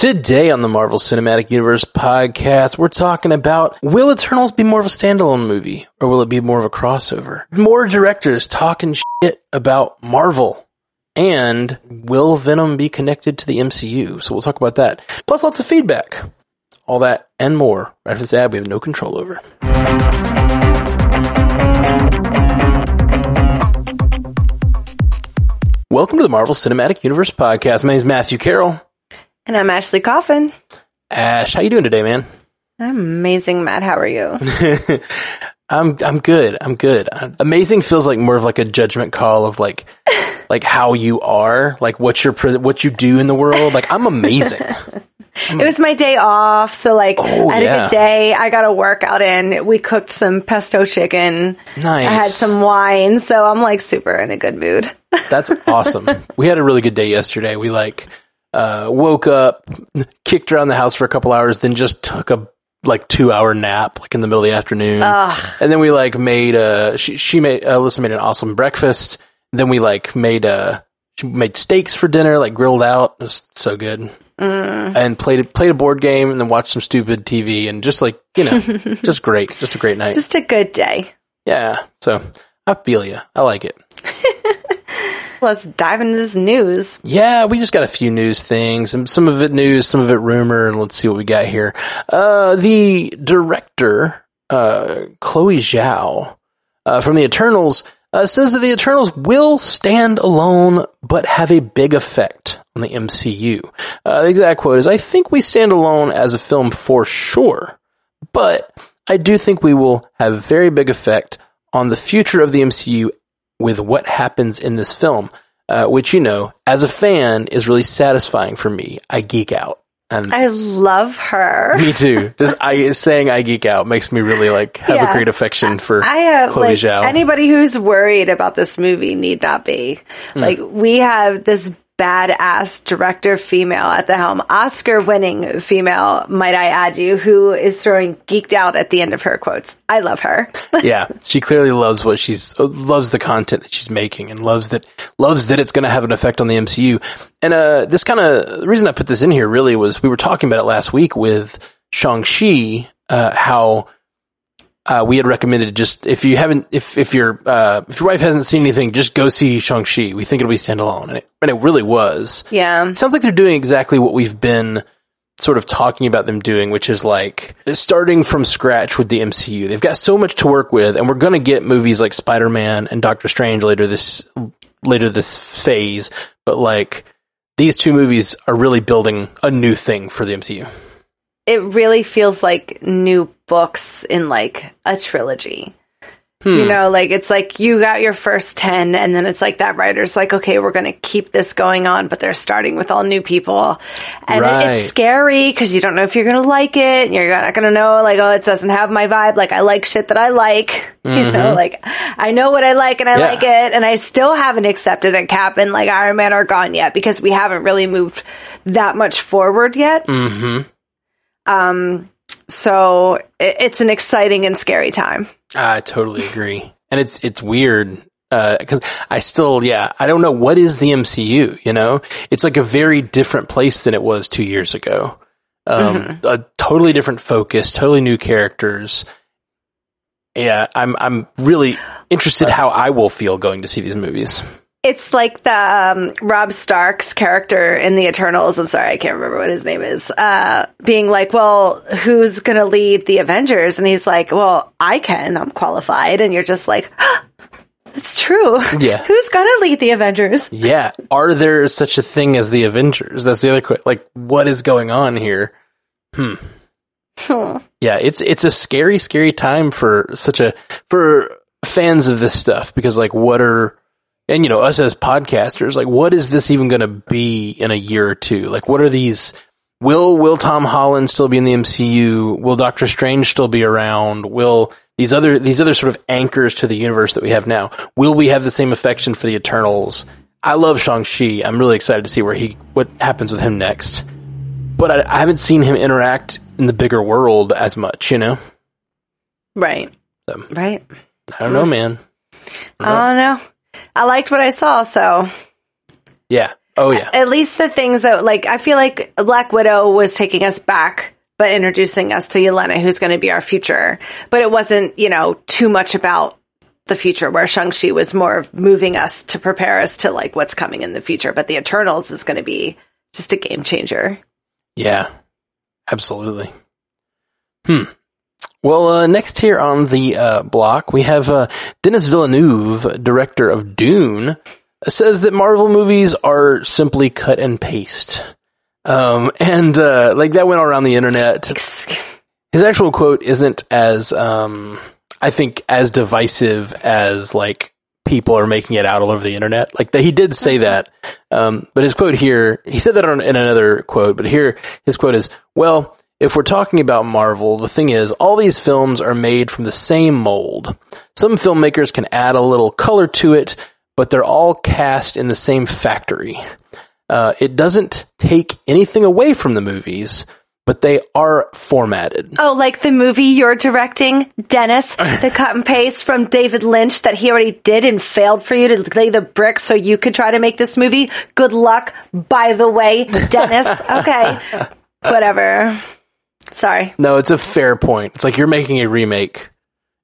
Today on the Marvel Cinematic Universe podcast, we're talking about will Eternals be more of a standalone movie or will it be more of a crossover? More directors talking shit about Marvel. And will Venom be connected to the MCU? So we'll talk about that. Plus lots of feedback. All that and more right after this ad we have no control over. Welcome to the Marvel Cinematic Universe podcast. My name is Matthew Carroll. And I'm Ashley Coffin. Ash, how you doing today, man? I'm amazing, Matt. How are you? I'm I'm good. I'm good. Uh, amazing feels like more of like a judgment call of like like how you are, like what your what you do in the world. Like I'm amazing. it was my day off, so like Oh, I had yeah. a good day. I got a workout in. We cooked some pesto chicken. Nice. I had some wine, so I'm like super in a good mood. That's awesome. we had a really good day yesterday. We like uh woke up, kicked around the house for a couple hours, then just took a like two hour nap like in the middle of the afternoon. And then we like made a, she she made uh, Alyssa made an awesome breakfast. Then we like made a, she made steaks for dinner, like grilled out. It was so good. And played played a board game and then watched some stupid TV and just like, you know, just great. Just a great night. Just a good day. yeah. So I feel you. I like it. Let's dive into this news. Yeah, we just got a few news things, and some of it news, some of it rumor, and let's see what we got here. Uh, the director, uh, Chloe Zhao, uh, from the Eternals, uh, says that the Eternals will stand alone, but have a big effect on the MCU. Uh, the exact quote is, I think we stand alone as a film for sure, but I do think we will have very big effect on the future of the MCU with what happens in this film, uh, which, you know, as a fan is really satisfying for me. I geek out. And I love her. me too. Just I saying I geek out makes me really like have a great affection for I have Chloe like Zhao. anybody who's worried about this movie need not be. Hmm. Like we have this badass director female at the helm, Oscar winning female, might I add you, who is throwing geeked out at the end of her quotes. I love her. yeah, she clearly loves what she's uh, loves the content that she's making and loves that loves that it's going to have an effect on the MCU. And uh, this kind of the reason I put this in here really was we were talking about it last week with Shang Chi, uh, how uh, we had recommended just if you haven't if if your uh, if your wife hasn't seen anything, just go see Shang Chi. We think it'll be standalone, and it, and it really was. yeah. It sounds like they're doing exactly what we've been sort of talking about them doing, which is like starting from scratch with the MCU. They've got so much to work with, and we're going to get movies like Spider-Man and Doctor Strange later this later this phase. But like these two movies are really building a new thing for the MCU. It really feels like new books in like a trilogy. Hmm. You know, like it's like you got your first 10 and then it's like that writer's like, okay, we're going to keep this going on, but they're starting with all new people. And Right. it's scary because you don't know if you're going to like it. You're not going to know like, oh, it doesn't have my vibe. Like I like shit that I like, you know, like I know what I like and I Mm-hmm. Yeah. like it. And I still haven't accepted that Cap and like Iron Man are gone yet because we haven't really moved that much forward yet. Mm-hmm. Um, so it, it's an exciting and scary time. I totally agree, and it's it's weird because I still, yeah, I don't know what is the MCU. You know, it's like a very different place than it was two years ago. Um, A totally different focus, totally new characters. Yeah, I'm I'm really interested how I will feel going to see these movies. It's like the um, Robb Stark's character in the Eternals. I'm sorry, I can't remember what his name is. Uh, being like, well, who's going to lead the Avengers? And he's like, well, I can. I'm qualified. And you're just like, it's true. Yeah. who's going to lead the Avengers? Yeah, are there such a thing as the Avengers? That's the other question. Like, what is going on here? Hmm. yeah, it's it's a scary, scary time for such a for fans of this stuff because like what are and you know us as podcasters like what is this even going to be in a year or two? Like what are these? Will will Tom Holland still be in the MCU? Will Doctor Strange still be around? Will these other these other sort of anchors to the universe that we have now? Will we have the same affection for the Eternals? I love Shang Chi. I'm really excited to see where he what happens with him next. But I, I haven't seen him interact in the bigger world as much. You know. Right. So, Right. I don't know, mm. man. I don't know. I liked what I saw, so Yeah. Oh yeah. At least the things that, like, I feel like Black Widow was taking us back, but introducing us to Yelena, who's going to be our future. But it wasn't, you know, too much about the future, where Shang-Chi was more of moving us to prepare us to, like, what's coming in the future. But the Eternals is going to be just a game changer. Yeah, absolutely. Hmm. Well, uh, next here on the uh, block, we have uh, Denis Villeneuve, director of Dune, says that Marvel movies are simply cut and paste. Um, and uh, like that went around the internet. His actual quote isn't as, um, I think, as divisive as like people are making it out all over the internet. Like that, he did say that. Um, but his quote here, he said that on, in another quote, but here his quote is, well, if we're talking about Marvel, the thing is, all these films are made from the same mold. Some filmmakers can add a little color to it, but they're all cast in the same factory. Uh, it doesn't take anything away from the movies, but they are formatted. Oh, like the movie you're directing, Denis, the cut and paste from David Lynch that he already did and failed for you to lay the bricks so you could try to make this movie. Good luck, by the way, Denis. Okay. Whatever. Sorry. No, it's a fair point. It's like you're making a remake,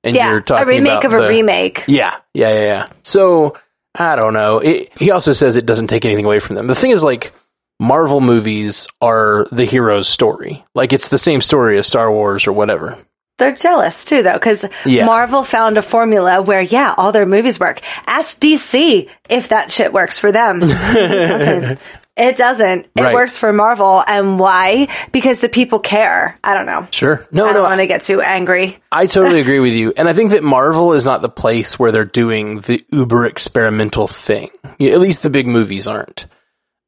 and Yeah, you're talking about a remake of a the- remake. Yeah, yeah, yeah, yeah. So I don't know. It, he also says it doesn't take anything away from them. The thing is, like Marvel movies are the hero's story. Like it's the same story as Star Wars or whatever. They're jealous too, though, because Yeah. Marvel found a formula where, yeah, all their movies work. Ask DC if that shit works for them. it doesn't. It Right. works for Marvel. And why? Because the people care. I don't know. Sure. No, I no. don't want to get too angry. I totally agree with you. And I think that Marvel is not the place where they're doing the uber experimental thing. At least the big movies aren't.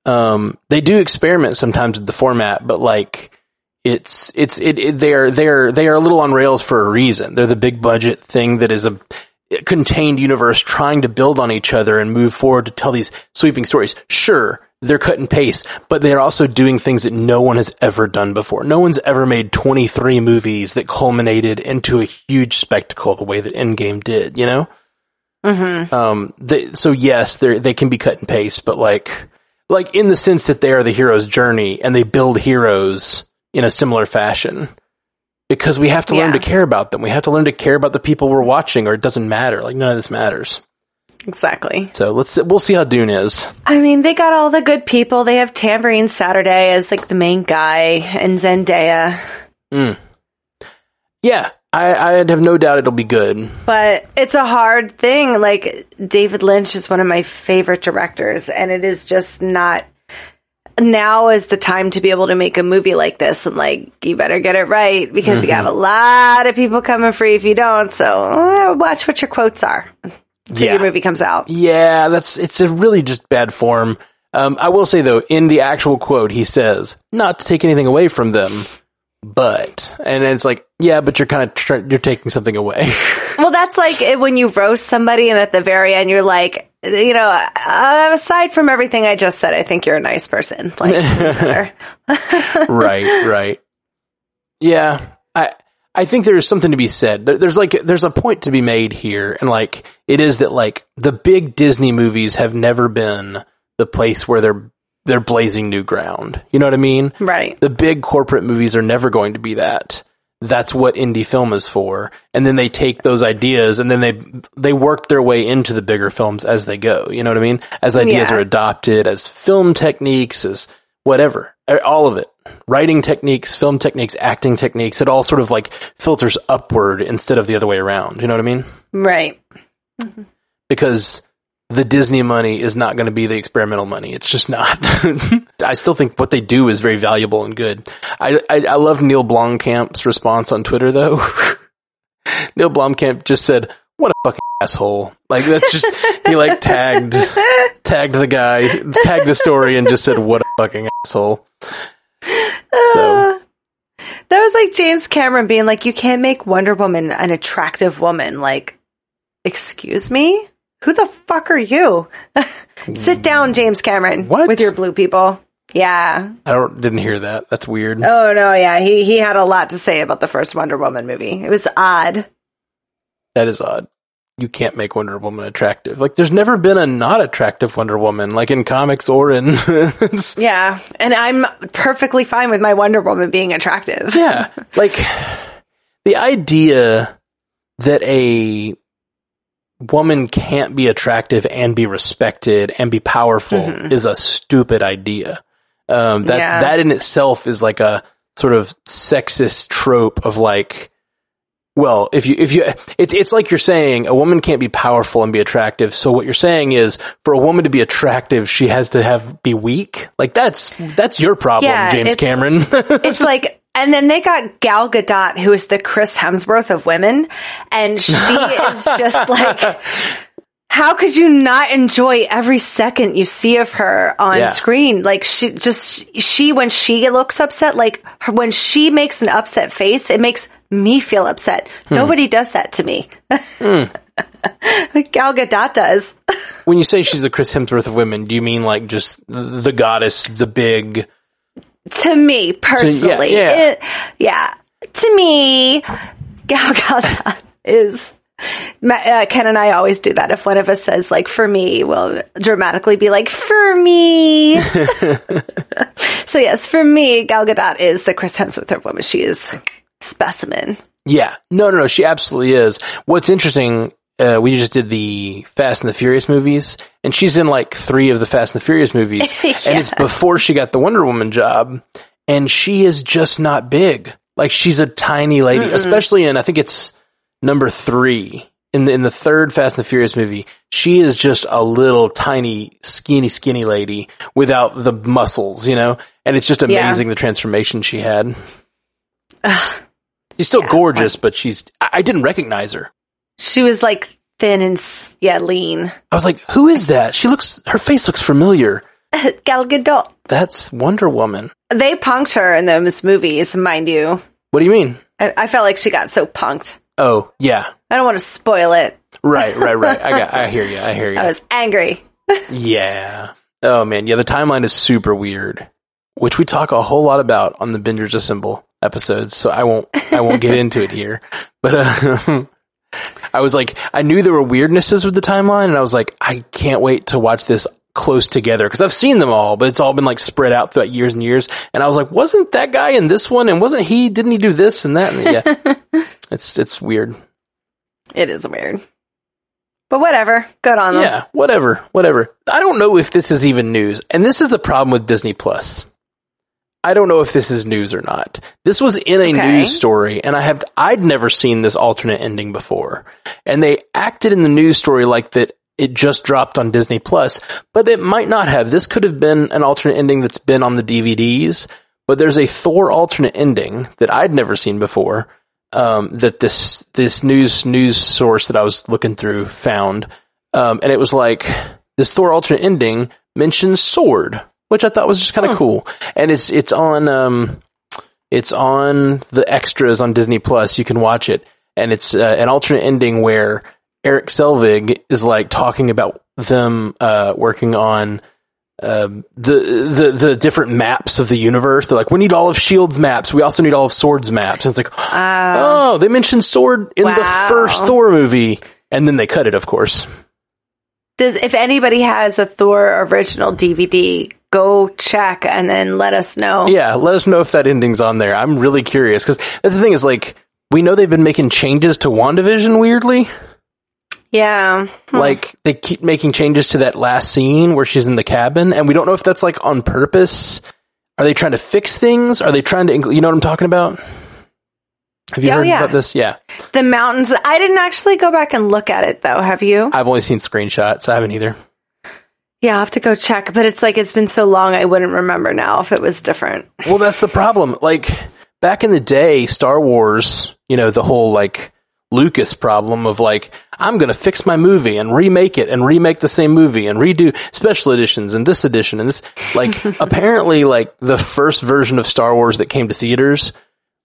Um, they do experiment sometimes with the format, but like, it's, it's, it, it, they're, they're, they are a little on rails for a reason. They're the big budget thing that is a contained universe trying to build on each other and move forward to tell these sweeping stories. Sure, they're cut and paste, but they're also doing things that no one has ever done before. No one's ever made 23 movies that culminated into a huge spectacle the way that Endgame did, you know? Mm-hmm. Um, they, so yes, they they can be cut and paste, but like, like in the sense that they are the hero's journey and they build heroes in a similar fashion. Because we have to learn to care about them. We have to learn to care about the people we're watching or it doesn't matter. Like none of this matters. Exactly. So let's, we'll see how Dune is. I mean, they got all the good people. They have Tambourine Saturday as like the main guy and Zendaya. Yeah, I, I'd have no doubt it'll be good. But it's a hard thing. Like David Lynch is one of my favorite directors, and it is just not. Now is the time to be able to make a movie like this, and like you better get it right because you have a lot of people coming free if you don't. So uh, watch what your quotes are until Yeah. your movie comes out. Yeah, that's it's a really just bad form. Um, I will say though, in the actual quote, he says not to take anything away from them, but and it's like, yeah, but you're kind of tr- you're taking something away. Well, that's like when you roast somebody, and at the very end, you're like, you know, uh, aside from everything I just said, I think you're a nice person. Like, right, right. Yeah, I I think there's something to be said. There's like there's a point to be made here, and like it is that like the big Disney movies have never been the place where they're they're blazing new ground. You know what I mean? right? the big corporate movies are never going to be that. That's what indie film is for. And then they take those ideas and then they they work their way into the bigger films as they go. You know what I mean? As ideas Yeah. are adopted, as film techniques, as whatever, Uh, all of it. Writing techniques, film techniques, acting techniques, it all sort of like filters upward instead of the other way around. You know what I mean? Right. because the Disney money is not going to be the experimental money. It's just not. I still think what they do is very valuable and good. I, I, I love Neill Blomkamp's response on Twitter though. Neil Blomkamp just said, what a fucking asshole. Like that's just, he like tagged, tagged the guy, tagged the story and just said, what a fucking asshole. So, uh, That was like James Cameron being like, you can't make Wonder Woman an attractive woman. Like, excuse me? Who the fuck are you? Sit down, James Cameron. What? With your blue people. Yeah. I don't, didn't hear that. That's weird. Oh no, yeah. He he had a lot to say about the first Wonder Woman movie. It was odd. That is odd. you can't make Wonder Woman attractive. Like there's never been a not attractive Wonder Woman, like in comics or in Yeah, and I'm perfectly fine with my Wonder Woman being attractive. Yeah. Like the idea that a woman can't be attractive and be respected and be powerful is a stupid idea. Um, that's, Yeah. that in itself is like a sort of sexist trope of like, well, if you, if you, it's, it's like you're saying a woman can't be powerful and be attractive. So what you're saying is for a woman to be attractive, she has to have, be weak. Like that's, that's your problem, Yeah, James it's- Cameron. It's like, and then they got Gal Gadot, who is the Chris Hemsworth of women, and she is just like, how could you not enjoy every second you see of her on Yeah. screen? Like she just, she, when she looks upset, like her, when she makes an upset face, it makes me feel upset. Hmm. Nobody does that to me. like Gal Gadot does. when you say she's the Chris Hemsworth of women, do you mean like just the, goddess, the big? to me personally. yeah. It- yeah. To me, Gal Gadot is. Uh, Ken and I always do that. If one of us says like "for me," we'll dramatically be like "for me." so yes, for me, Gal Gadot is the Chris Hemsworth of woman. She is specimen. Yeah, no, no, no. She absolutely is. What's interesting, uh, we just did the Fast and the Furious movies, and she's in like three of the Fast and the Furious movies, and it's before she got the Wonder Woman job, and she is just not big. Like she's a tiny lady, especially in I think it's number three in the in the third Fast and the Furious movie. She is just a little tiny, skinny, skinny lady without the muscles, you know. And it's just Yeah. amazing the transformation she had. She's still gorgeous, but she's. I, I didn't recognize her. She was like thin and yeah, lean. I was like, "Who is that?" She looks. Her face looks familiar. Gal Gadot. That's Wonder Woman. They punked her in those movies, mind you. What do you mean? I, I felt like she got so punked. Oh, yeah. I don't want to spoil it. Right, right, right. I got. I hear you. I hear you. I was angry. Yeah. Oh man, yeah. The timeline is super weird, which we talk a whole lot about on the Bingers Assemble episodes. So I won't. I won't get into it here. But uh, I was like, I knew there were weirdnesses with the timeline, and I was like, I can't wait to watch this close together because I've seen them all, but it's all been like spread out throughout years and years. And I was like, wasn't that guy in this one? And wasn't he? Didn't he do this and that? And yeah, it's it's weird. It is weird. But whatever. Good on them. Yeah, whatever, whatever. I don't know if this is even news. And this is the problem with Disney Plus. I don't know if this is news or not. This was in a Okay. news story and I have I'd never seen this alternate ending before. And they acted in the news story like that it just dropped on Disney Plus, but it might not have. This could have been an alternate ending that's been on the DVDs, but there's a Thor alternate ending that I'd never seen before. Um, that this this news news source that I was looking through found, um, and it was like this Thor alternate ending mentions sword, which I thought was just kind of cool, and it's it's on um, it's on the extras on Disney Plus. You can watch it, and it's uh, an alternate ending where Erik Selvig is like talking about them uh, working on um, the the the different maps of the universe. They're like, we need all of Shield's maps. We also need all of Sword's maps. And it's like, oh, they mentioned Sword in the first Thor movie, and then they cut it, of course. Does if anybody has a Thor original DVD, go check and then let us know. Yeah, let us know if that ending's on there. I'm really curious because that's the thing is like we know they've been making changes to WandaVision weirdly. Yeah. Hmm. Like they keep making changes to that last scene where she's in the cabin, and we don't know if that's like on purpose. Are they trying to fix things? Are they trying to? You know what I'm talking about? Have you Oh, heard yeah. about this? Yeah, The mountains. I didn't actually go back and look at it though. Have you? I've only seen screenshots. I haven't either. Yeah, I'll have to go check. But it's like it's been so long, I wouldn't remember now if it was different. Well, that's the problem. Like back in the day, Star Wars, you know, the whole like Lucas problem of like, I'm going to fix my movie and remake it and remake the same movie and redo special editions and this edition and this. Like, apparently, like the first version of Star Wars that came to theaters,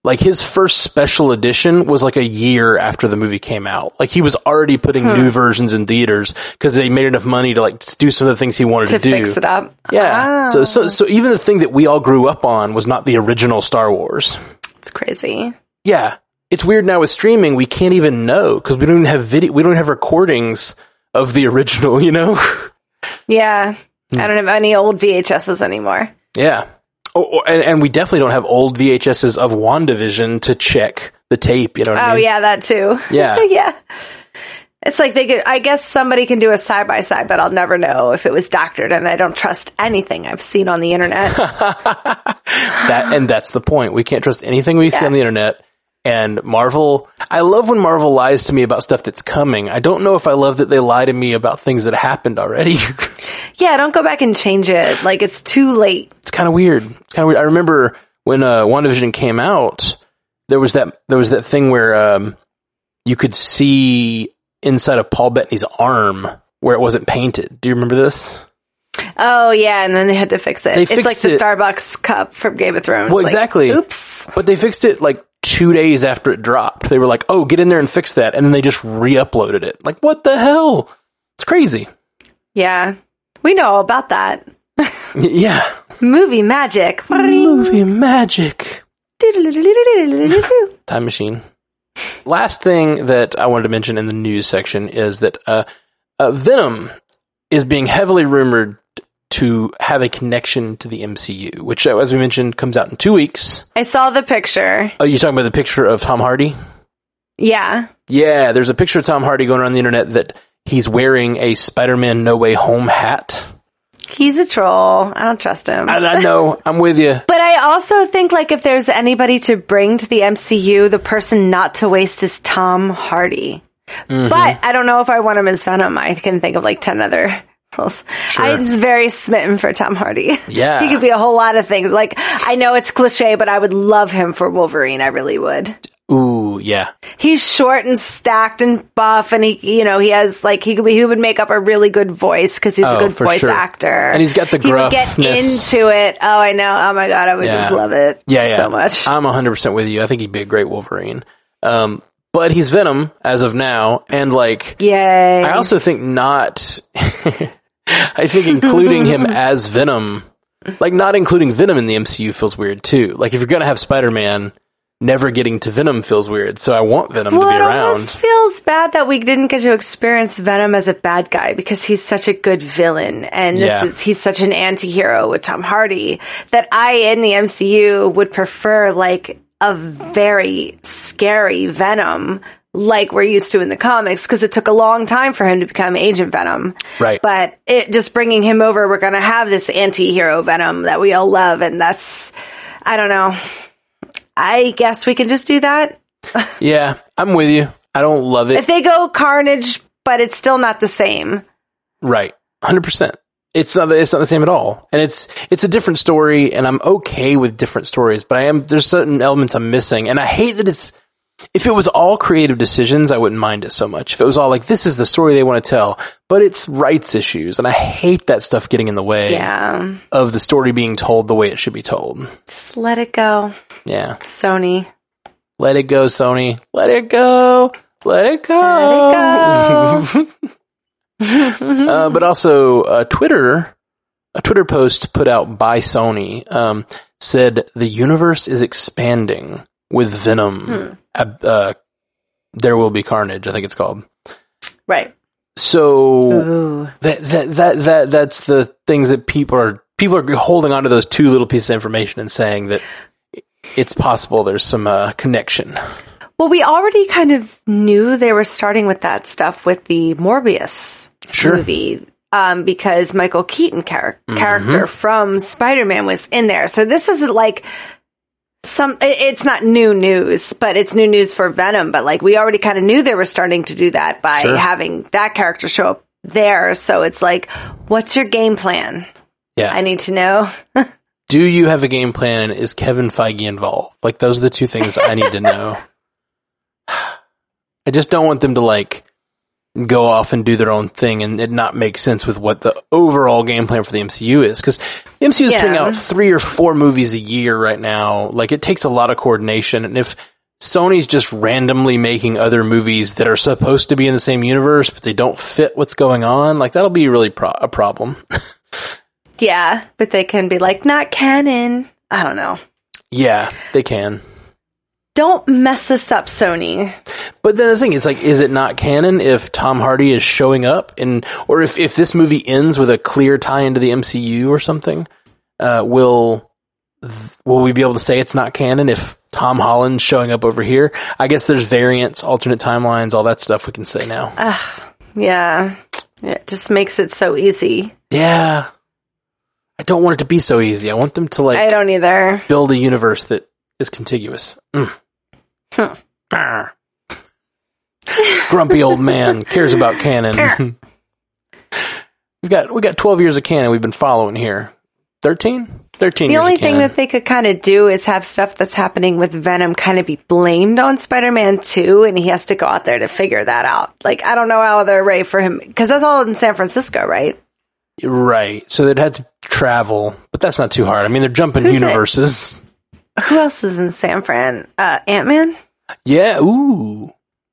like his first special edition was like a year after the movie came out. Like he was already putting new versions in theaters because they made enough money to like do some of the things he wanted To to, do. fix it up. Yeah. So, so, ah. so even the thing that we all grew up on was not the original Star Wars. It's crazy. Yeah. It's weird now with streaming. We can't even know because we don't even have video. We don't have recordings of the original. You know? Yeah. Hmm. I don't have any old VHSs anymore. yeah. Oh, oh, and, and we definitely don't have old VHSs of WandaVision to check the tape. You know what I Oh mean? yeah, that too. Yeah. yeah. It's like they could, I guess somebody can do a side by side, but I'll never know if it was doctored and I don't trust anything I've seen on the internet. That and that's the point. We can't trust anything we see on the internet. And Marvel, I love when Marvel lies to me about stuff that's coming. I don't know if I love that they lie to me about things that happened already. yeah, don't go back and change it. Like it's too late. it's kind of weird. It's kind of weird. I remember when uh, WandaVision came out, there was that there was that thing where um, you could see inside of Paul Bettany's arm where it wasn't painted. Do you remember this? Oh yeah, and then they had to fix it. They it's like the it. Starbucks cup from Game of Thrones. Well, Like, exactly. oops. But they fixed it like two days after it dropped. They were like, "Oh, get in there and fix that," and then they just re-uploaded it. Like, what the hell? It's crazy. Yeah. We know all about that. Yeah, Movie magic. movie magic. Time machine. Last thing that I wanted to mention in the news section is that uh, uh, Venom is being heavily rumored to have a connection to the MCU, which, as we mentioned, comes out in two weeks. I saw the picture. Oh, you're talking about the picture of Tom Hardy? Yeah. Yeah, there's a picture of Tom Hardy going around the internet that he's wearing a Spider-Man No Way Home hat. He's a troll. I don't trust him. And I know, I'm with you. But I also think like if there's anybody to bring to the MCU, the person not to waste is Tom Hardy. Mm-hmm. But I don't know if I want him as Venom. I can think of like 10 other roles. I'm very smitten for Tom Hardy. Yeah. he could be a whole lot of things. Like I know it's cliche, but I would love him for Wolverine. I really would. Ooh, yeah. He's short and stacked and buff and he, you know, he has like, he could be, he would make up a really good voice because he's Oh, a good voice sure. actor. And he's got the He would get gruffness. into it. Oh, I know. Oh my God. I would just love it. Yeah, yeah. So much. I'm 100% with you. I think he'd be a great Wolverine. Um, but he's Venom as of now. And like, Yay. I also think not, I think including him as Venom, like not including Venom in the MCU feels weird too. Like if you're going to have Spider-Man, never getting to Venom feels weird. So I want Venom well, to be it around. almost feels bad that we didn't get to experience Venom as a bad guy because he's such a good villain and this Yeah. is, he's such an anti-hero with Tom Hardy that I in the MCU would prefer like a very scary Venom like we're used to in the comics because it took a long time for him to become Agent Venom. Right. But it just bringing him over, we're going to have this anti-hero Venom that we all love and that's I don't know. I guess we can just do that. yeah, I'm with you. I don't love it. If they go Carnage, but it's still not the same. Right. 100%. It's not, it's not the same at all. And it's, it's a different story and I'm okay with different stories, but I am, there's certain elements I'm missing and I hate that it's, if it was all creative decisions, I wouldn't mind it so much. If it was all like, this is the story they want to tell, but it's rights issues and I hate that stuff getting in the way Yeah. of the story being told the way it should be told. Just let it go, Yeah. Sony. Let it go, Sony. Let it go. Let it go. Let it uh, but also, uh, Twitter, a Twitter post put out by Sony, um, said the universe is expanding with Venom. Uh, uh, there will be carnage. I think it's called. Right. So Ooh. that that that that that's the things that people are people are holding onto those two little pieces of information and saying that it's possible there's some uh, connection. Well, we already kind of knew they were starting with that stuff with the Morbius Sure. movie. Um, because Michael Keaton char- Mm-hmm. character from Spider-Man was in there. So this isn't like some, it's not new news, but it's new news for Venom. But like we already kind of knew they were starting to do that by Sure. having that character show up there. So it's like, what's your game plan? Yeah. I need to know. Do you have a game plan? and Is Kevin Feige involved? Like those are the two things I need to know. I just don't want them to like go off and do their own thing and it not make sense with what the overall game plan for the MCU is. Because the MCU is Yeah. putting out three or four movies a year right now. Like it takes a lot of coordination. And if Sony's just randomly making other movies that are supposed to be in the same universe, but they don't fit what's going on, like that'll be really pro- a problem. yeah, but they can be like, not canon. I don't know. yeah, they can. Don't mess this up, Sony. But then the thing, it's like, is it not canon if Tom Hardy is showing up and, or if, if this movie ends with a clear tie into the MCU or something, uh, will, will we be able to say it's not canon if Tom Holland's showing up over here? I guess there's variants, alternate timelines, all that stuff we can say now. Yeah. It just makes it so easy. yeah. I don't want it to be so easy. I want them to like I don't either. build a universe that is contiguous. Mm. Huh. Grumpy old man cares about canon. we've got we got twelve years of canon we've been following here. Thirteen? Thirteen The years only thing that they could kind of do is have stuff that's happening with Venom kind of be blamed on Spider-Man 2 and he has to go out there to figure that out. Like, I don't know how they're ready for him because that's all in San Francisco, right? Right. So they'd had to travel, but that's not too hard. I mean they're jumping Who's it? universes. Who else is in San Fran? Uh, Ant-Man? Yeah, ooh.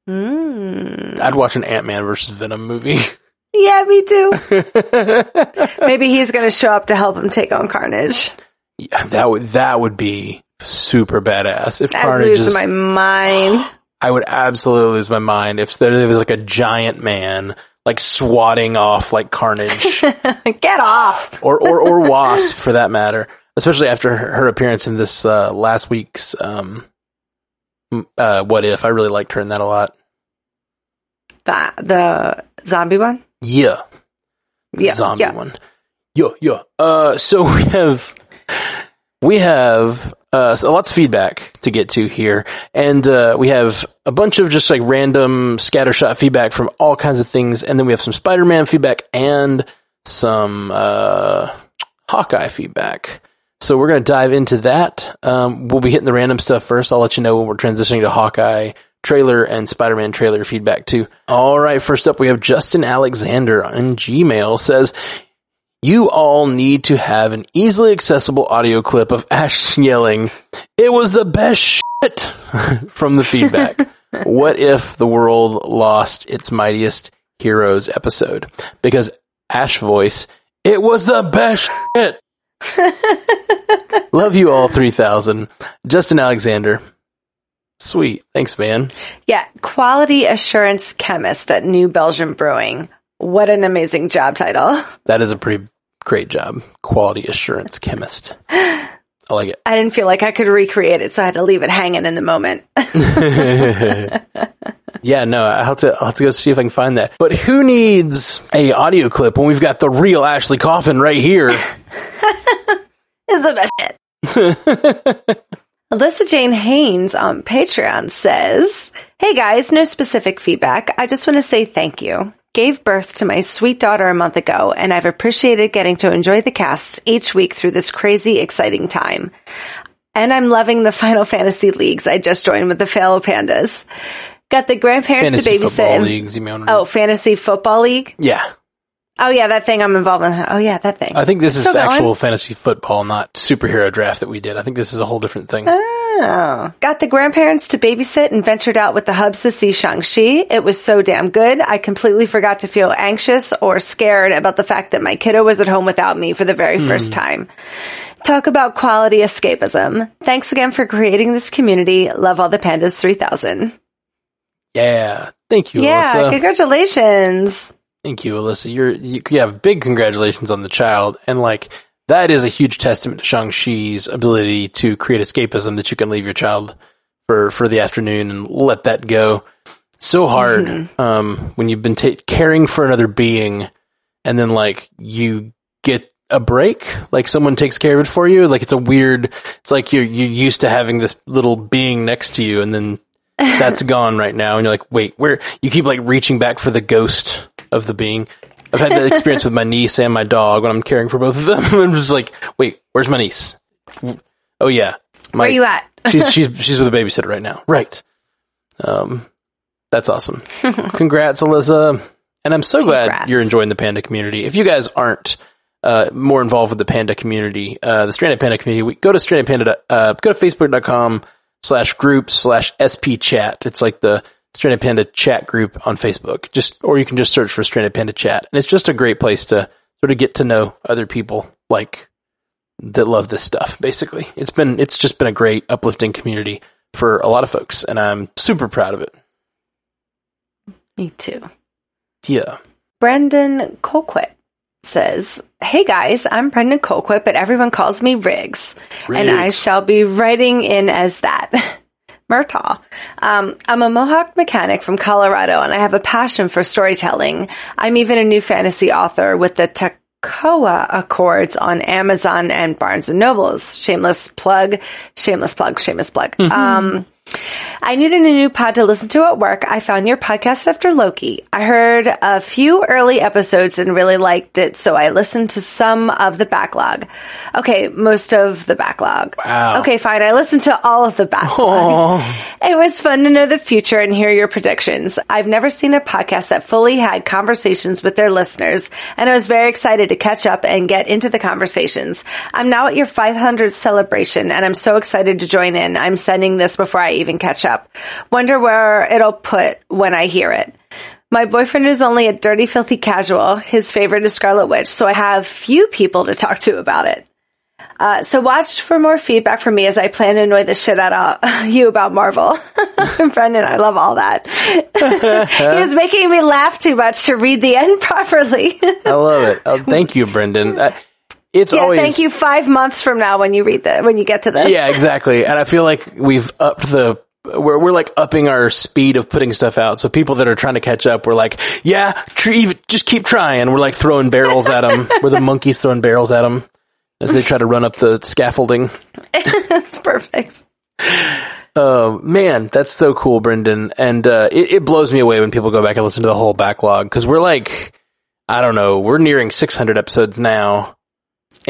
Mm. I'd watch an Ant Man versus Venom movie. Yeah, me too. Maybe he's going to show up to help him take on Carnage. yeah, that would that would be super badass. If I'd Carnage lose is my mind. I would absolutely lose my mind if there was like a giant man like swatting off like Carnage Get off. or, or, or Wasp for that matter, especially after her, her appearance in this, uh, last week's, um, uh, what if I really liked her in that a lot. The, the zombie one? Yeah. The Yeah, zombie yeah. one. Yeah, yeah. Uh, so we have, we have, uh, so lots of feedback to get to here. And, uh, we have a bunch of just like random scattershot feedback from all kinds of things. And then we have some Spider-Man feedback and some, uh, Hawkeye feedback. So we're going to dive into that. Um, we'll be hitting the random stuff first. I'll let you know when we're transitioning to Hawkeye trailer and Spider-Man trailer feedback too. All right. First up, we have Justin Alexander on Gmail says, you all need to have an easily accessible audio clip of Ash yelling, it was the best shit from the feedback. what if the world lost its mightiest heroes episode? Because Ash voice, it was the best shit. Love you all 3000. Justin Alexander. Sweet. Thanks, man. Yeah, quality assurance chemist at New Belgium Brewing. What an amazing job title. That is a pretty great job. Quality assurance chemist. I like it. I didn't feel like I could recreate it, so I had to leave it hanging in the moment. Yeah, no, I'll have to, I'll have to go see if I can find that. But who needs a audio clip when we've got the real Ashley Coffin right here? It's the best shit. Alyssa Jane Haynes on Patreon says, Hey guys, no specific feedback. I just want to say thank you. Gave birth to my sweet daughter a month ago, and I've appreciated getting to enjoy the casts each week through this crazy, exciting time. And I'm loving the Final Fantasy leagues I just joined with the Fellow Pandas. Got the grandparents Fantasy to babysit. football leagues, you mean? Oh, Fantasy Football League? yeah. Oh yeah, that thing I'm involved in. Oh yeah, that thing. I think this is Still going? actual fantasy football, not superhero draft that we did. I think this is a whole different thing. Oh. Got the grandparents to babysit and ventured out with the hubs to see Shang-Chi. It was so damn good. I completely forgot to feel anxious or scared about the fact that my kiddo was at home without me for the very hmm. first time. Talk about quality escapism. Thanks again for creating this community. Love all the pandas 3000. Yeah. Thank you, Yeah, Alyssa. congratulations. Thank you, Alyssa. You're, you, you have big congratulations on the child. And like, that is a huge testament to Shang-Chi's ability to create escapism that you can leave your child for, for the afternoon and let that go. So hard, Mm-hmm. um, when you've been ta- caring for another being and then like you get a break, like someone takes care of it for you. Like it's a weird, it's like you're, you're used to having this little being next to you and then that's gone right now. And you're like, wait, where you keep like reaching back for the ghost of the being. I've had that experience with my niece and my dog when I'm caring for both of them. I'm just like, wait, where's my niece? Oh yeah. My, Where are you at? she's, she's, she's with a babysitter right now. Right. Um, that's awesome. Congrats, Alyssa. And I'm so glad you're enjoying the panda community. If you guys aren't, uh, more involved with the panda community, uh, the stranded panda community, we go to stranded panda, uh, go to facebook.com slash group slash sp chat. It's like the stranded panda chat group on Facebook. Just, or you can just search for stranded panda chat. And it's just a great place to sort of get to know other people like that love this stuff. Basically, it's been, it's just been a great uplifting community for a lot of folks, and I'm super proud of it. Me too. Yeah. Brandon Colquitt says, Hey guys, I'm Brendan Colquitt, but everyone calls me Riggs, and I shall be writing in as that. Murtaugh. Um, I'm a Mohawk mechanic from Colorado, and I have a passion for storytelling. I'm even a new fantasy author with the Tekoa Accords on Amazon and Barnes and Nobles. Shameless plug, shameless plug, shameless plug. um, I needed a new pod to listen to at work. I found your podcast after Loki. I heard a few early episodes and really liked it, so I listened to some of the backlog. Okay, most of the backlog. Wow. Okay, fine. I listened to all of the backlog. It was fun to know the future and hear your predictions. I've never seen a podcast that fully had conversations with their listeners, and I was very excited to catch up and get into the conversations. I'm now at your 500th celebration, and I'm so excited to join in. I'm sending this before I even catch up. Wonder where it'll put when I hear it. My boyfriend is only a dirty, filthy casual. His favorite is Scarlet Witch, so I have few people to talk to about it. Uh, so watch for more feedback from me as I plan to annoy the shit out of you about Marvel. Brendan, I love all that. he was making me laugh too much to read the end properly. I love it. Oh, thank you, Brendan. Uh, it's yeah, always thank you. Five months from now, when you read the when you get to this, Yeah, exactly. And I feel like we've upped the we're we're like upping our speed of putting stuff out. So people that are trying to catch up, we're like, yeah, tr- just keep trying. We're like throwing barrels at them. we're the monkeys throwing barrels at them as they try to run up the scaffolding. it's perfect. Uh, man, that's so cool, Brendan. And uh, it, it blows me away when people go back and listen to the whole backlog because we're like, I don't know, we're nearing 600 episodes now,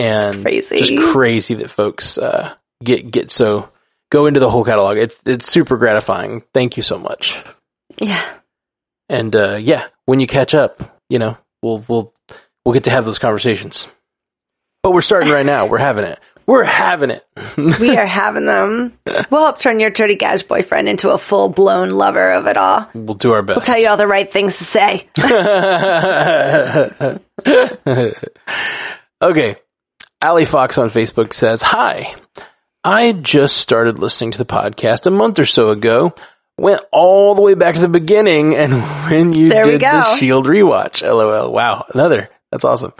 and crazy. just crazy that folks uh, get get so go into the whole catalog. It's it's super gratifying. Thank you so much. Yeah, And uh, yeah, when you catch up, you know, we'll we'll we'll get to have those conversations. But we're starting right now. We're having it. We're having it. we are having them. We'll help turn your dirty gash boyfriend into a full blown lover of it all. We'll do our best. We'll tell you all the right things to say. okay. Ali Fox on Facebook says, Hi. I just started listening to the podcast a month or so ago. Went all the way back to the beginning and when you There did the. Shield rewatch. LOL. Wow. Another. That's awesome.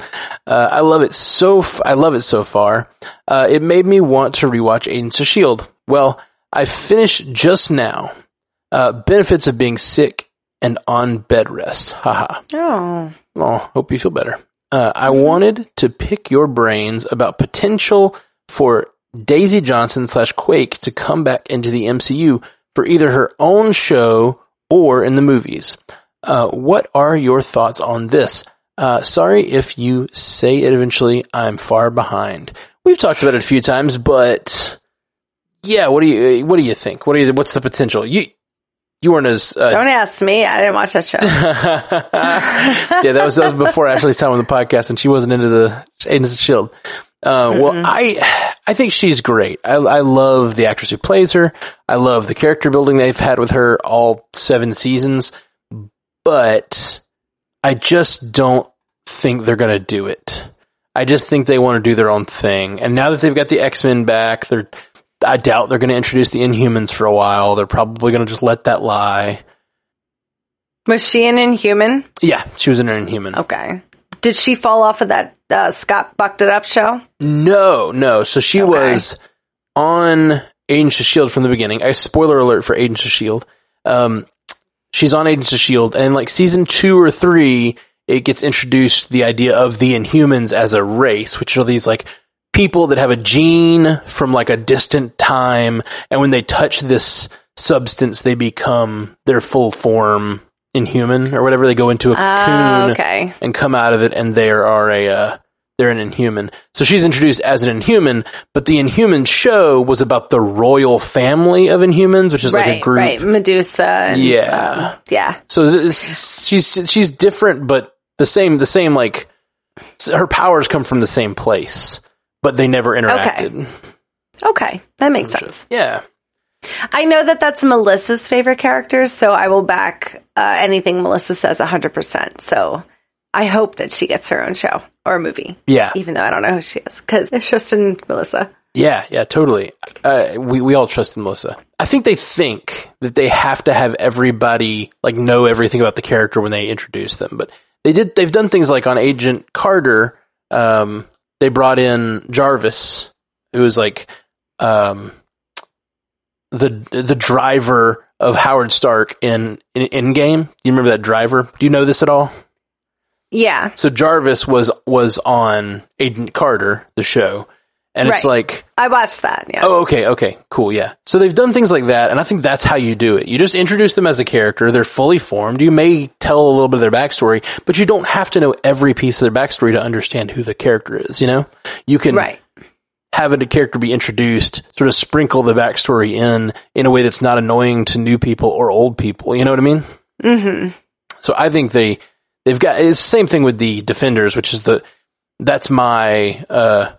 Uh, I love it so, f- I love it so far. Uh, it made me want to rewatch Agents of Shield. Well, I finished just now. Uh, benefits of being sick and on bed rest. Haha. Oh, Oh, hope you feel better. Uh, I wanted to pick your brains about potential for Daisy Johnson slash Quake to come back into the MCU for either her own show or in the movies. Uh, what are your thoughts on this? Uh, sorry if you say it eventually. I'm far behind. We've talked about it a few times, but yeah, what do you what do you think? What do you what's the potential? You you weren't as uh, don't ask me. I didn't watch that show. yeah, that was that was before Ashley's time on the podcast, and she wasn't into the Agents of Shield. Uh, well, I I think she's great. I I love the actress who plays her. I love the character building they've had with her all seven seasons, but I just don't think they're gonna do it. I just think they want to do their own thing. And now that they've got the X Men back, they're I doubt they're going to introduce the Inhumans for a while. They're probably going to just let that lie. Was she an Inhuman? Yeah, she was an Inhuman. Okay. Did she fall off of that uh, Scott Bucked It Up show? No, no. So she Okay. was on Agents of Shield from the beginning. A spoiler alert for Agents of Shield. Um, she's on Agents of Shield, and like season two or three, it gets introduced the idea of the Inhumans as a race, which are these like people that have a gene from like a distant time, and when they touch this substance, they become their full form Inhuman or whatever. They go into a Ah, cocoon okay. and come out of it and they are a uh, they're an inhuman. So she's introduced as an inhuman, but the inhuman show was about the royal family of inhumans, which is right, like a group. right. Medusa. And, Yeah. um, yeah. So this, she's she's different, but the same the same like her powers come from the same place, but they never interacted. Okay. That makes sense. Yeah. I know that that's Melissa's favorite character, so I will back uh, anything Melissa says 100%. So I hope that she gets her own show or movie, Yeah. even though I don't know who she is, because it's just in Melissa. Yeah, yeah, totally. Uh, we we all trust in Melissa. I think they think that they have to have everybody like know everything about the character when they introduce them, but they did. They've done things like on Agent Carter. Um, they brought in Jarvis, who was like um, the the driver of Howard Stark in in Endgame. Do you remember that driver? Do you know this at all? Yeah. So Jarvis was was on Agent Carter, the show, and it's like I watched that. Yeah. Oh, okay, okay, cool, yeah. So they've done things like that, and I think that's how you do it. You just introduce them as a character. They're fully formed. You may tell a little bit of their backstory, but you don't have to know every piece of their backstory to understand who the character is. You know, you can Right. have a character be introduced, sort of sprinkle the backstory in in a way that's not annoying to new people or old people. You know what I mean? hmm So I think they they've got it's the same thing with the Defenders, which is the that's my uh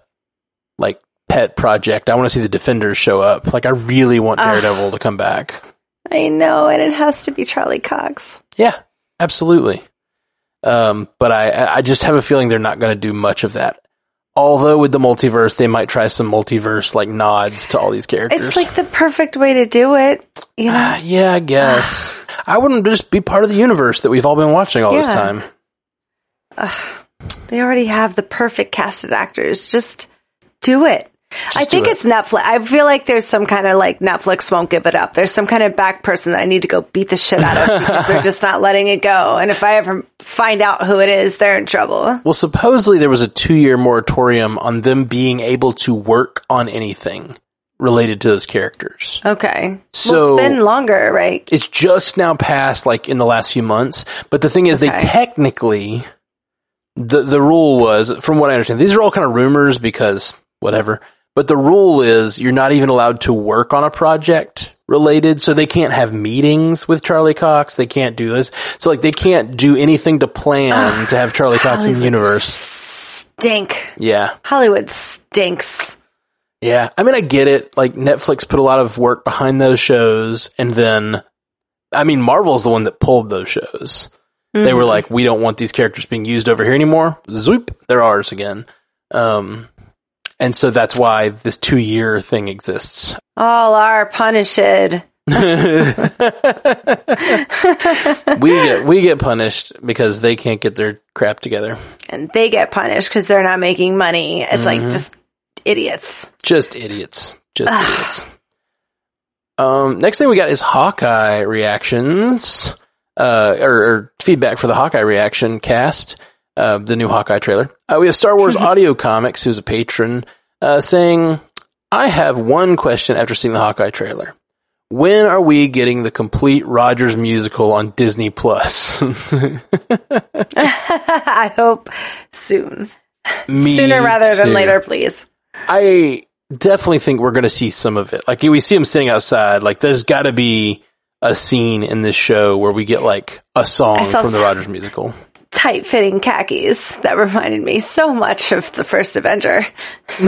like pet project. I want to see the Defenders show up. Like I really want Ah. Daredevil to come back. I know, and it has to be Charlie Cox. Yeah, absolutely. Um, but I I just have a feeling they're not going to do much of that. Although with the multiverse, they might try some multiverse like nods to all these characters. It's like the perfect way to do it. You know, Ah, yeah, I guess I wouldn't just be part of the universe that we've all been watching all this Yeah. time. they already have the perfect cast of actors. Just do it. I think it. it's Netflix. I feel like there's some kind of like Netflix won't give it up. There's some kind of back person that I need to go beat the shit out of because they're just not letting it go. And if I ever find out who it is, they're in trouble. Well, supposedly there was a two year moratorium on them being able to work on anything related to those characters. Okay. well, So- it's been longer, right? It's just now passed like in the last few months. But the thing is, they technically, the, the rule was, from what I understand, these are all kind of rumors because whatever. But the rule is you're not even allowed to work on a project related. So they can't have meetings with Charlie Cox. They can't do this. So like they can't do anything to plan to have Charlie Cox in the universe. Stink. Yeah. Hollywood stinks. Yeah, I mean, I get it. Like Netflix put a lot of work behind those shows, and then, I mean, Marvel's the one that pulled those shows. They were like, "We don't want these characters being used over here anymore." Zoop, they're ours again. Um, and so that's why this two-year thing exists. All are punished. we get we get punished because they can't get their crap together. and they get punished because they're not making money. It's like just idiots. Just idiots. Just idiots. Um, next thing we got is Hawkeye reactions, uh, or, or feedback for the Hawkeye reaction cast, uh, the new Hawkeye trailer. Uh, we have Star Wars Audio Comics, who's a patron, uh, saying, I have one question after seeing the Hawkeye trailer. When are we getting the complete Rogers musical on Disney Plus? I hope soon. Me Sooner rather than later, please. I definitely think we're going to see some of it. Like we see him sitting outside. Like there's got to be a scene in this show where we get like a song from the Rogers musical. Tight fitting khakis that reminded me so much of the first Avenger.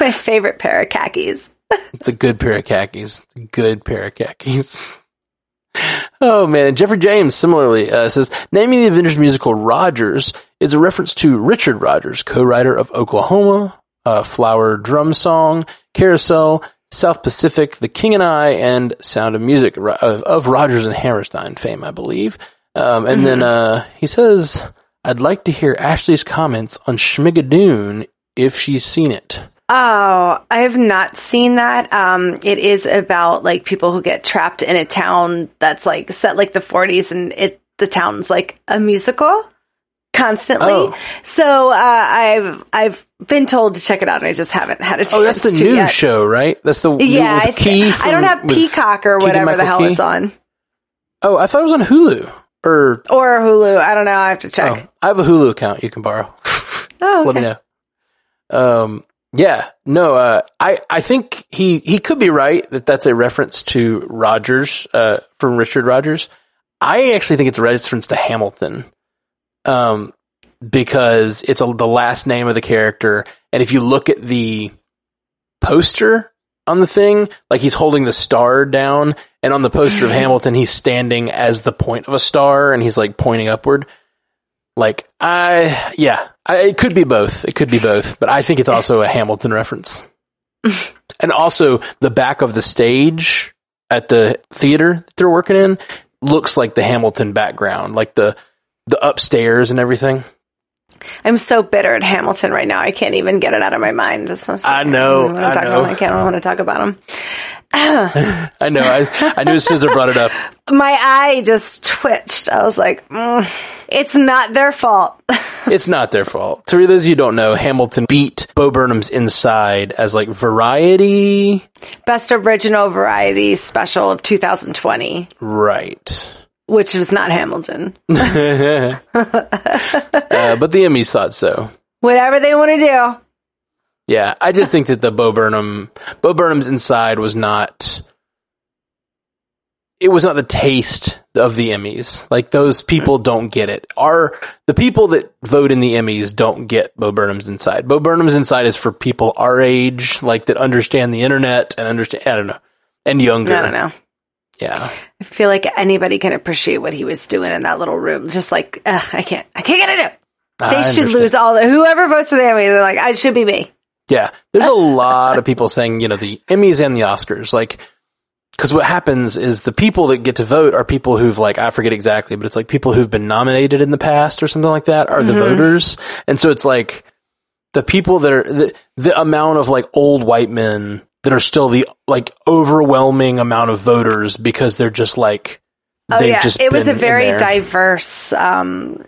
My favorite pair of khakis. It's a good pair of khakis. It's a good pair of khakis. Oh man, Jeffrey James similarly uh, says naming the Avengers musical Rogers is a reference to Richard Rodgers, co-writer of Oklahoma, uh, Flower Drum Song, Carousel, South Pacific, The King and I, and Sound of Music of, of Rodgers and Hammerstein fame, I believe. Um, and then uh, he says, "I'd like to hear Ashley's comments on Schmigadoon if she's seen it." Oh, I have not seen that. Um, it is about like people who get trapped in a town that's like set like the 40s and it the town's like a musical constantly. Oh. So uh, I've I've been told to check it out and I just haven't had a chance Oh, that's the new yet. show, right? That's the Yeah, with I, Key I don't have Peacock or whatever the hell Key? it's on. Oh, I thought it was on Hulu. Or Or Hulu. I don't know. I have to oh, check. I have a Hulu account you can borrow. Oh, Let me know. Um, yeah, no, uh, I, I think he, he could be right that that's a reference to Rogers, uh, from Richard Rodgers. I actually think it's a reference to Hamilton. Um, because it's a, the last name of the character. And if you look at the poster on the thing, like he's holding the star down and on the poster of Hamilton, he's standing as the point of a star and he's like pointing upward. Like I, yeah, I, it could be both. It could be both, but I think it's also a Hamilton reference. and also the back of the stage at the theater that they're working in looks like the Hamilton background, like the the upstairs and everything. I'm so bitter at Hamilton right now. I can't even get it out of my mind. So I know, I, I know. I can't want to talk about him. I know. I, I knew as soon as I brought it up. My eye just twitched. I was like, mm, it's not their fault. It's not their fault. To those of you who don't know, Hamilton beat Bo Burnham's Inside as like variety. Best original variety special of 2020, Right. Which was not Hamilton. Uh, but the Emmys thought so. Whatever they want to do. Yeah, I just think that the Bo Burnham, Bo Burnham's Inside was not, it was not the taste of the Emmys. Like those people don't get it. Are the people that vote in the Emmys don't get Bo Burnham's Inside. Bo Burnham's Inside is for people our age, like that understand the internet and understand, I don't know, and younger. I don't know. Yeah. I feel like anybody can appreciate what he was doing in that little room. Just like, I can't, I can't get it. They I should understand. lose all the, whoever votes for the Emmys, they're like, I should be me. Yeah, there's a lot of people saying, you know, the Emmys and the Oscars, like, because what happens is the people that get to vote are people who've like I forget exactly, but it's like people who've been nominated in the past or something like that are the mm-hmm. voters, and so it's like the people that are the, the amount of like old white men that are still the like overwhelming amount of voters because they're just like Oh they've yeah, just it was a very diverse um,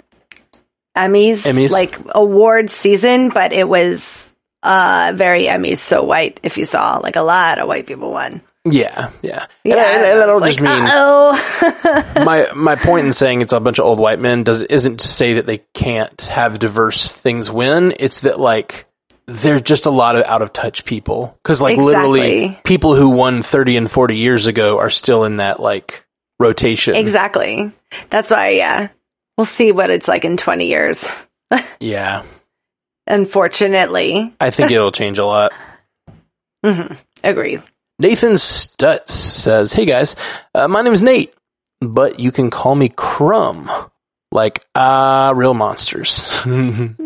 Emmys, Emmys? like award season, but it was uh, very Emmys so white. If you saw, like a lot of white people won. yeah, yeah, Yeah, and, I, and I don't like, just mean oh, my my point in saying it's a bunch of old white men does isn't to say that they can't have diverse things win. It's that like they're just a lot of out of touch people because like literally people who won thirty and forty years ago are still in that like rotation. exactly. That's why. Yeah, we'll see what it's like in twenty years. Yeah, Unfortunately, I think it'll change a lot. agree. Nathan Stutz says, "Hey guys, uh, my name is Nate, but you can call me Crumb, like ah, real monsters."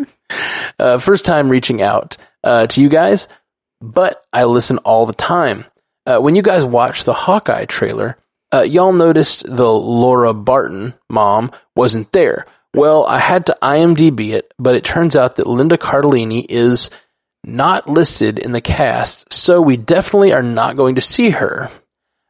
uh, first time reaching out uh, to you guys, but I listen all the time. Uh, when you guys watched the Hawkeye trailer, uh, y'all noticed the Laura Barton mom wasn't there. Well, I had to IMDb it, but it turns out that Linda Cardellini is not listed in the cast, so we definitely are not going to see her.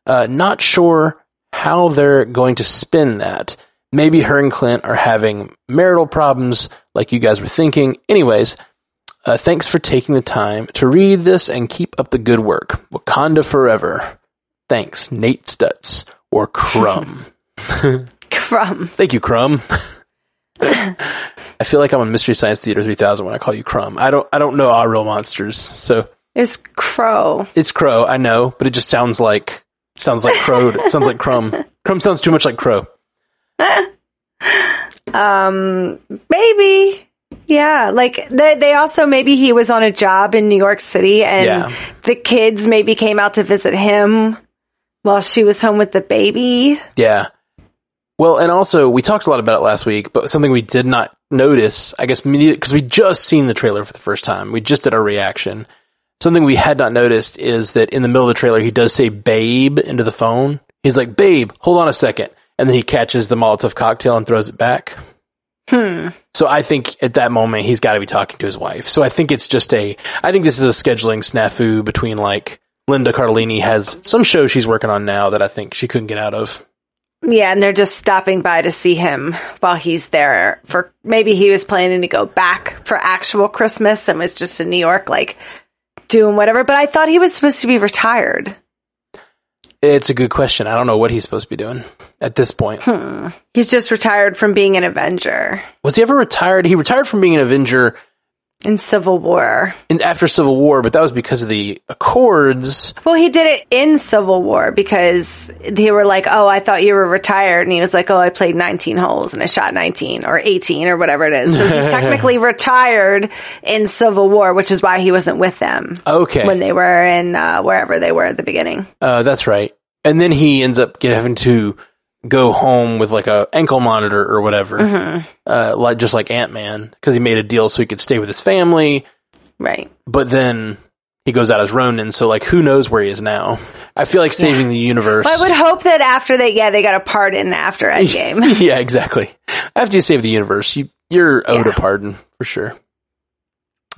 Uh, not sure how they're going to spin that. Maybe her and Clint are having marital problems like you guys were thinking. Anyways, uh, thanks for taking the time to read this and keep up the good work. Wakanda forever. Thanks, Nate Stutz or Crumb. Crumb. Thank you, Crumb. I feel like I'm on Mystery Science Theater 3000 when I call you Crumb. I don't, I don't know our real monsters, so It's Crow. it's Crow. I know, but it just sounds like sounds like Crow. It sounds like Crumb. Crumb sounds too much like Crow. Um, maybe. Yeah, like they, they also maybe he was on a job in New York City and Yeah. the kids maybe came out to visit him while she was home with the baby. Yeah. Well, and also we talked a lot about it last week, but something we did not notice, I guess, because we just seen the trailer for the first time. We just did our reaction. Something we had not noticed is that in the middle of the trailer, he does say "babe" into the phone. He's like, "Babe, hold on a second. And then he catches the Molotov cocktail and throws it back. Hmm. So I think at that moment he's got to be talking to his wife. So I think it's just a. I think this is a scheduling snafu between like Linda Cardellini has some show she's working on now that I think she couldn't get out of. Yeah, and they're just stopping by to see him while he's there for maybe he was planning to go back for actual Christmas and was just in New York like doing whatever, but I thought he was supposed to be retired. It's a good question. I don't know what he's supposed to be doing at this point. Hmm. He's just retired from being an Avenger Was he ever retired? He retired from being an Avenger in Civil War. in, after Civil War, but that was because of the Accords. Well, he did it in Civil War because they were like, "Oh, I thought you were retired," and he was like, "Oh, I played 19 holes and I shot 19 or 18 or whatever it is." So he technically retired in Civil War, which is why he wasn't with them Okay, when they were in uh, wherever they were at the beginning. uh, that's right. And then he ends up having to go home with like a ankle monitor or whatever, Mm-hmm. uh, like just like Ant Man, because he made a deal so he could stay with his family. Right. But then he goes out as Ronin, so like who knows where he is now? I feel like saving the universe. Well, I would hope that after that, yeah, they got a pardon after Endgame. yeah, exactly. After you save the universe, you you're owed Yeah. a pardon for sure.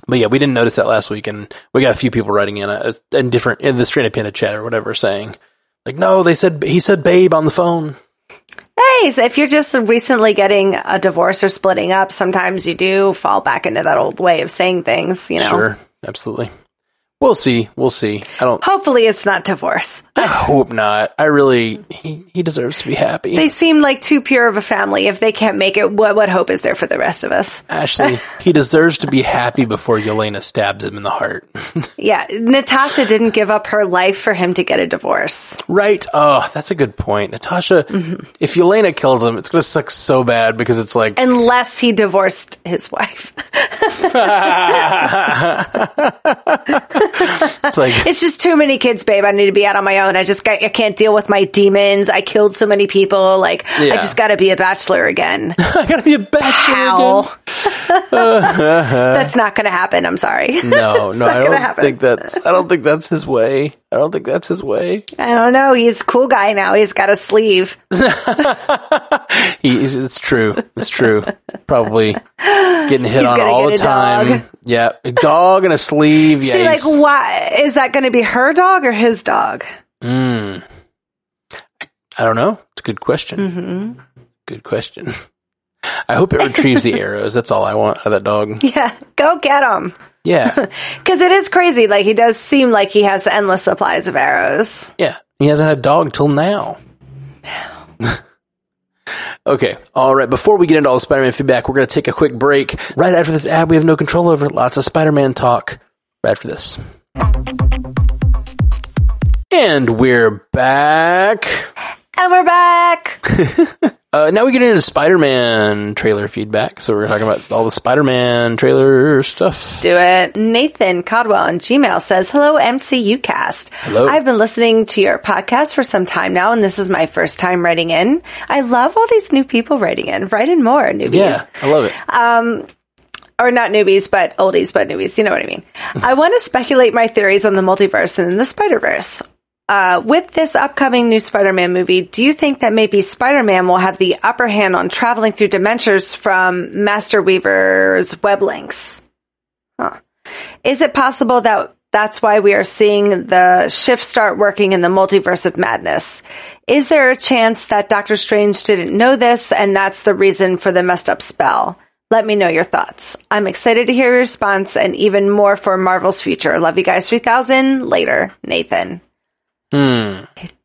But yeah, we didn't notice that last week, and we got a few people writing in uh, in different in the Stranded Panda chat or whatever saying like, no, they said he said babe on the phone. So if you're just recently getting a divorce or splitting up, sometimes you do fall back into that old way of saying things, you know. Sure, absolutely. We'll see. We'll see. I don't. Hopefully it's not divorce. I hope not. I really. He he deserves to be happy. They seem like too pure of a family. If they can't make it, what what hope is there for the rest of us? Ashley, he deserves to be happy before Yelena stabs him in the heart. Yeah, Natasha didn't give up her life for him to get a divorce. Right. Oh, that's a good point. Natasha, mm-hmm. if Yelena kills him, it's going to suck so bad because it's like, Unless he divorced his wife. it's like, It's just too many kids, babe. I need to be out on my own. I just got, I can't deal with my demons. I killed so many people. Like, Yeah. I just got to be a bachelor again. I got to be a bachelor Ow. That's not going to happen. I'm sorry. again. No, no, I don't happen. think that's, I don't think that's his way. I don't think that's his way. I don't know. He's a cool guy now. He's got a sleeve. He's, it's true. It's true. Probably getting hit He's on all the time. dog. Yeah. A dog and a sleeve. Yeah. See, like, why is that going to be her dog or his dog? Mm. I don't know. It's a good question. Mm-hmm. Good question. I hope it retrieves the arrows. That's all I want out of that dog. Yeah, go get him. Yeah. Because it is crazy. Like he does seem like he has endless supplies of arrows. Yeah. He hasn't had a dog till now. Now. okay. All right. Before we get into all the Spider-Man feedback, we're going to take a quick break. Right after this ad we have no control over. Lots of Spider-Man talk. Right after this. And we're back. And we're back. Uh, now we get into Spider-Man trailer feedback. So we're talking about all the Spider-Man trailer stuff. Do it. Nathan Codwell on Gmail says, Hello, MCU cast. Hello. I've been listening to your podcast for some time now, and this is my first time writing in. I love all these new people writing in. Write in more, newbies. Yeah, I love it. Um, or not newbies, but oldies, but newbies. You know what I mean? I want to speculate my theories on the multiverse and the Spider Verse. Uh, with this upcoming new Spider-Man movie, do you think that maybe Spider-Man will have the upper hand on traveling through dimensions from Master Weaver's web links? Huh. Is it possible that that's why we are seeing the shift start working in the multiverse of madness? Is there a chance that Doctor Strange didn't know this and that's the reason for the messed up spell? Let me know your thoughts. I'm excited to hear your response and even more for Marvel's future. Love you guys 3000. Later, Nathan.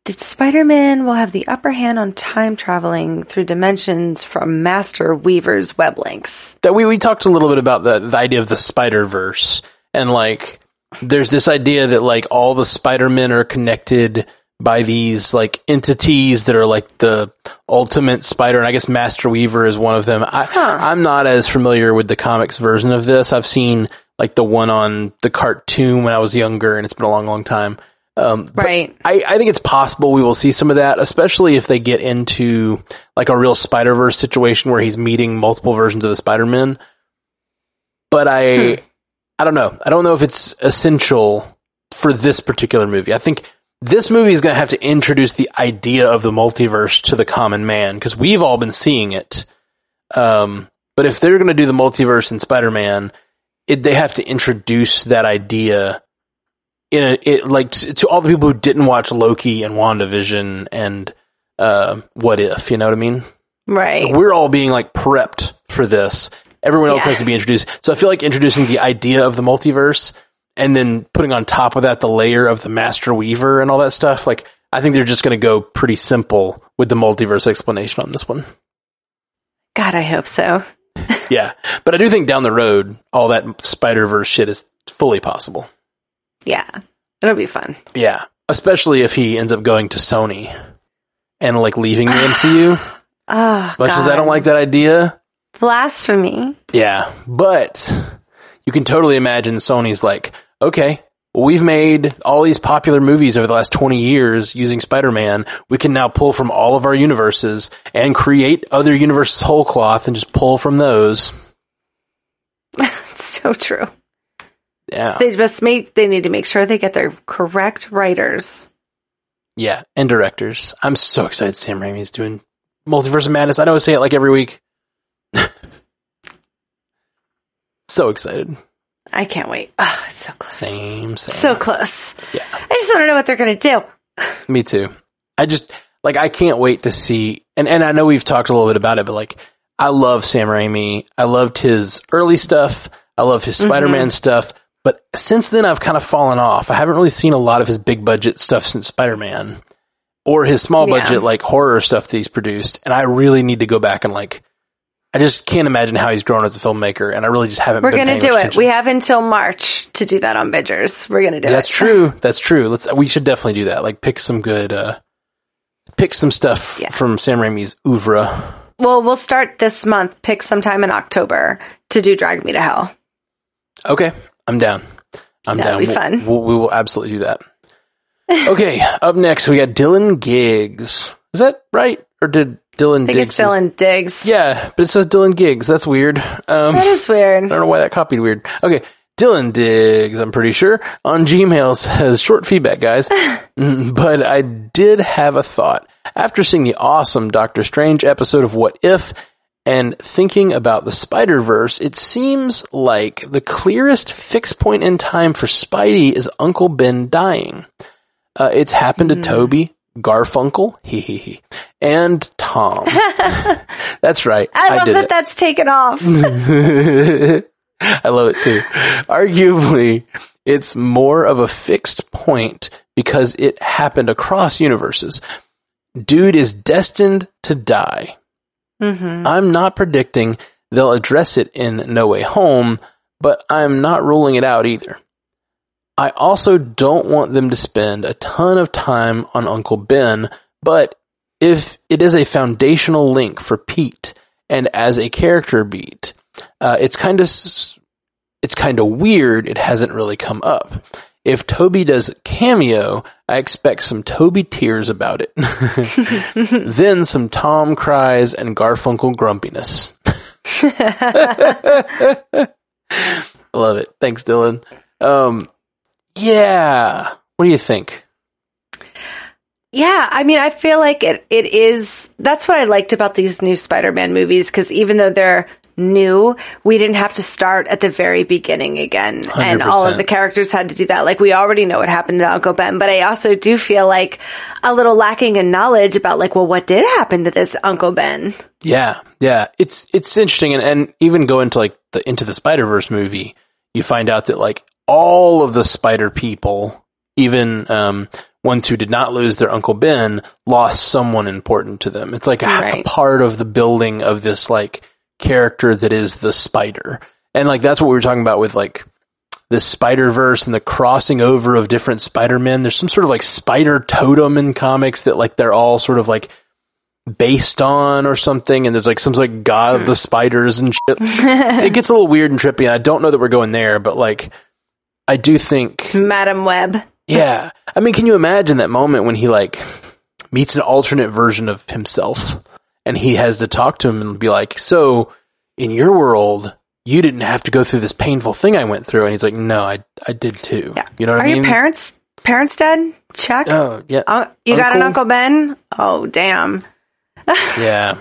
Did Spider-Man will have the upper hand on time traveling through dimensions from Master Weaver's web links? that we, we talked a little bit about the, the idea of the Spider Verse and like there's this idea that like all the Spider Men are connected by these like entities that are like the ultimate spider and I guess Master Weaver is one of them. I I'm not as familiar with the comics version of this. I've seen like the one on the cartoon when I was younger and it's been a long long time. Um, Right. I, I think it's possible we will see some of that, especially if they get into like a real Spider Verse situation where he's meeting multiple versions of the Spider Man. But I, I don't know. I don't know if it's essential for this particular movie. I think this movie is going to have to introduce the idea of the multiverse to the common man because we've all been seeing it. Um, but if they're going to do the multiverse in Spider Man, they have to introduce that idea in a, it like to, to all the people who didn't watch Loki and WandaVision and uh, What If, you know what I mean? Right. We're all being like prepped for this. Everyone else Yeah. has to be introduced. So I feel like introducing the idea of the multiverse and then putting on top of that the layer of the Master Weaver and all that stuff. Like I think they're just going to go pretty simple with the multiverse explanation on this one. God, I hope so. Yeah, but I do think down the road all that Spider Verse shit is fully possible. Yeah. It'll be fun. Yeah, especially if he ends up going to Sony and like leaving the MCU. Oh, ah, Much as I don't like that idea, blasphemy. yeah, but you can totally imagine Sony's like, okay, we've made all these popular movies over the last 20 years using Spider-Man. We can now pull from all of our universes and create other universes whole cloth and just pull from those. It's so true. Yeah. They just make, they need to make sure they get their correct writers. Yeah. And directors. I'm so excited Sam Raimi's doing Multiverse of Madness. I know I say it like every week. so excited. I can't wait. Oh, it's so close. Same, same. So close. Yeah. I just want to know what they're going to do. Me too. I just like I can't wait to see and and I know we've talked a little bit about it, but like I love Sam Raimi. I loved his early stuff. I love his Spider-Man mm-hmm. stuff. But since then I've kind of fallen off. I haven't really seen a lot of his big budget stuff since Spider-Man or his small Yeah. budget like horror stuff that he's produced. And I really need to go back and like I just can't imagine how he's grown as a filmmaker and I really just haven't been We're going to do it. attention. We have until March to do that on Bidgers. We're going to do That's it. That's true. That's true. Let's. We should definitely do that. Like pick some good. uh Pick some stuff Yeah. from Sam Raimi's oeuvre. Well, we'll start this month, pick sometime in October to do Drag Me to Hell. Okay, I'm down. I'm down. That'll down. be We'll- fun. We'll, we will absolutely do that. Okay, up next we got Dylan Giggs. Is that right? Or did Dylan I think Diggs? it's Dylan Diggs. Yeah, but it says Dylan Giggs. That's weird. Um, That is weird. I don't know why that copied weird. Okay. Dylan Diggs, I'm pretty sure, on Gmail says, short feedback, guys. Mm, but I did have a thought. After seeing the awesome Doctor Strange episode of What If and thinking about the Spider Verse, it seems like the clearest fixed point in time for Spidey is Uncle Ben dying. Uh, it's happened to Tobey, Garfunkel, hee hee hee, and Tom. That's right. I love did that it. that's taken off. I love it too. Arguably, it's more of a fixed point because it happened across universes. Dude is destined to die. Hmm I'm not predicting they'll address it in No Way Home, but I'm not ruling it out either. I also don't want them to spend a ton of time on Uncle Ben, but if it is a foundational link for Pete and as a character beat, uh, it's kind of it's kind of weird. It hasn't really come up. If Tobey does cameo, I expect some Tobey tears about it. then some Tom cries and Garfunkel grumpiness. I love it. Thanks, Dylan. Um, yeah. What do you think? Yeah, I mean, I feel like it, it is, that's what I liked about these new Spider-Man movies, because even though they're new, we didn't have to start at the very beginning again. And all of the characters had to do that. Like, we already know what happened to Uncle Ben, but I also do feel like a little lacking in knowledge about, like, well, what did happen to this Uncle Ben? Yeah, yeah. It's it's interesting, and, and even go into like the into the Spider Verse movie, you find out that like all of the Spider people, even um, ones who did not lose their Uncle Ben, lost someone important to them. It's like a, a part of the building of this like character that is the Spider, and like that's what we were talking about with like the Spider Verse and the crossing over of different Spider Men. There's some sort of like Spider totem in comics that like they're all sort of like based on or something, and there's like some sort of god of the hmm. spiders and shit. it gets a little weird and trippy, and I don't know that we're going there, but like, I do think, Madame Web. yeah. I mean, can you imagine that moment when he like meets an alternate version of himself, and he has to talk to him and be like, "So, in your world." You didn't have to go through this painful thing I went through, and he's like, "No, I, I did too." Yeah. You know what Are I mean? your parents, parents dead? Check. Oh, yeah, Uh, you got an Uncle? Uncle Ben? Oh, damn. yeah.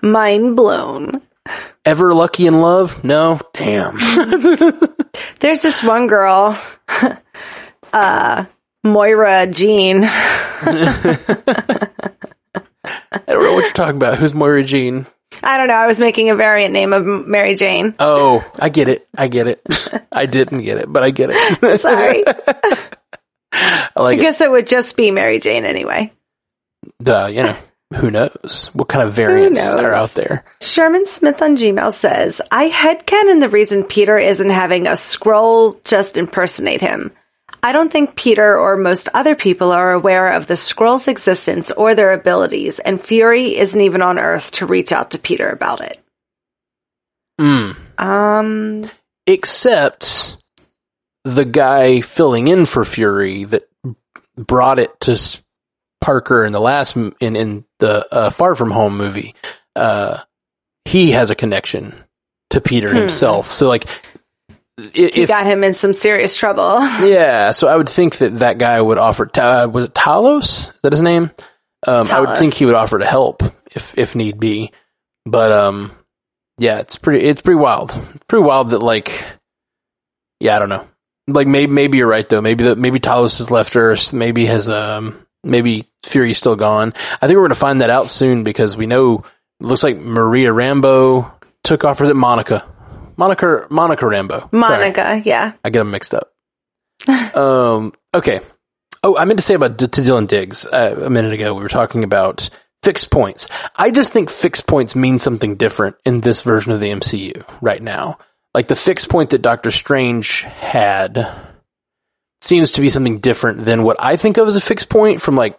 Mind blown. Ever lucky in love? No, damn. There's this one girl, uh, Moira Jean. I don't know what you're talking about. Who's Moira Jean? I don't know. I was making a variant name of Mary Jane. Oh, I get it. I get it. I didn't get it, but I get it. Sorry. I I like it. guess it would just be Mary Jane anyway. Duh, you know, who knows what kind of variants are out there? Sherman Smith on Gmail says, I headcanon the reason Peter isn't having a Skrull just impersonate him. I don't think Peter or most other people are aware of the Skrull's existence or their abilities, and Fury isn't even on Earth to reach out to Peter about it. Mm. Um, Except the guy filling in for Fury that brought it to Parker in the last in in the uh, Far From Home movie, uh, he has a connection to Peter himself. So like, i- He got him in some serious trouble. yeah, so I would think that that guy would offer. Uh, was it Talos? Is that his name? Um, I would think he would offer to help if if need be. But um, yeah, it's pretty. It's pretty wild. It's pretty wild that like, yeah, I don't know. Like maybe maybe you're right though. Maybe that maybe Talos has left Earth. Maybe has um maybe Fury's still gone. I think we're gonna find that out soon because we know looks like Maria Rambo took off. It Monica? Monica Monica Rambo. Sorry. Monica, yeah. I get them mixed up. um, okay. Oh, I meant to say about D- to Dylan Diggs uh, a minute ago. We were talking about fixed points. I just think fixed points mean something different in this version of the MCU right now. Like the fixed point that Doctor Strange had seems to be something different than what I think of as a fixed point from like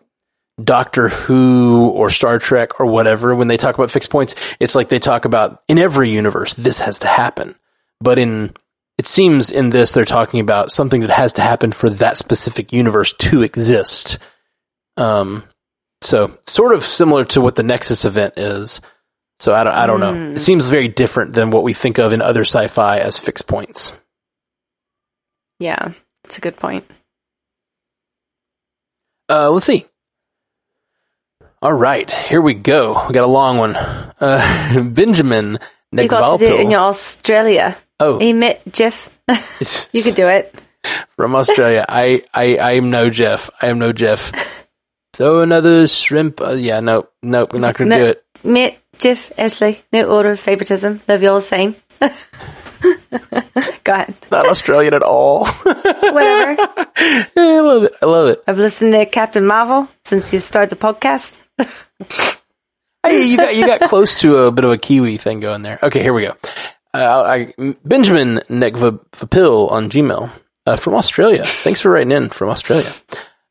Doctor Who or Star Trek or whatever. When they talk about fixed points, it's like they talk about in every universe, this has to happen. But in it seems in this they're talking about something that has to happen for that specific universe to exist. Um, so sort of similar to what the Nexus event is. So I don't, I don't know. It seems very different than what we think of in other sci-fi as fixed points. Yeah. That's a good point. Uh, let's see. All right, here we go. We got a long one. Uh, Benjamin You got to do it in your Australia. Oh, Emit, Jeff. you could do it. from Australia. I, I, I am no Jeff. I am no Jeff. Throw another shrimp. Uh, yeah, no, no, we're not going to do it. Emit, Jeff, Ashley. No order of favoritism. Love you all the same. Go ahead. Not Australian at all. Whatever. I love it. I love it. I've listened to Captain Marvel since you started the podcast. Hey, you got you got close to a bit of a Kiwi thing going there. Okay, here we go. Uh, I, Benjamin Nekvapil on Gmail uh, from Australia. Thanks for writing in from Australia.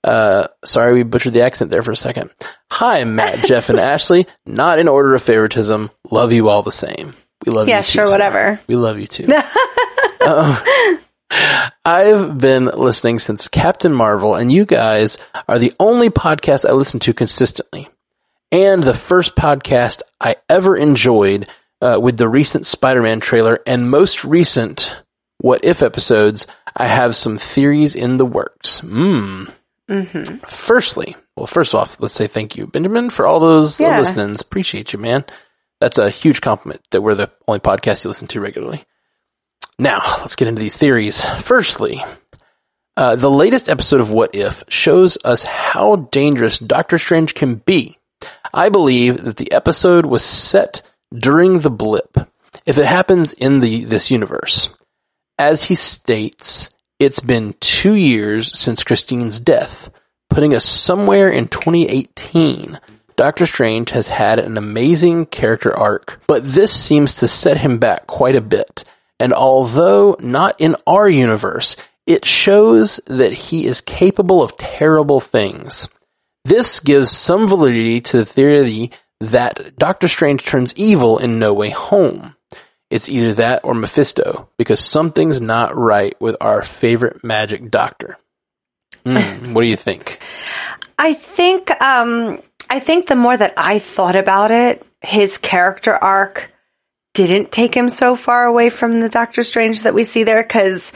Uh, sorry we butchered the accent there for a second. Hi, Matt, Jeff, and Ashley. Not in order of favoritism. Love you all the same. We love you. Yeah, sure, whatever. We love you too. Uh, I've been listening since Captain Marvel, and you guys are the only podcast I listen to consistently, and the first podcast I ever enjoyed uh, with the recent Spider-Man trailer and most recent What If episodes. I have some theories in the works. Mm. Firstly, well, first off, let's say thank you, Benjamin, for all those Yeah. listenings. Appreciate you, man. That's a huge compliment that we're the only podcast you listen to regularly. Now, let's get into these theories. Firstly, uh, the latest episode of What If shows us how dangerous Doctor Strange can be. I believe that the episode was set during the blip, if it happens in the this universe. As he states, it's been two years since Christine's death, putting us somewhere in 2018. Doctor Strange has had an amazing character arc, but this seems to set him back quite a bit. And although not in our universe, it shows that he is capable of terrible things. This gives some validity to the theory that Doctor Strange turns evil in No Way Home. It's either that or Mephisto, because something's not right with our favorite magic doctor. Hmm, what do you think? I think um I think the more that I thought about it, his character arc didn't take him so far away from the Doctor Strange that we see there cuz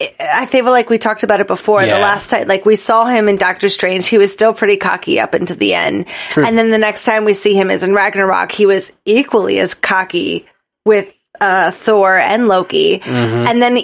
I feel like we talked about it before. Yeah. The last time, like we saw him in Doctor Strange, he was still pretty cocky up until the end. True. And then the next time we see him is in Ragnarok, he was equally as cocky with uh, Thor and Loki, Mm-hmm. and then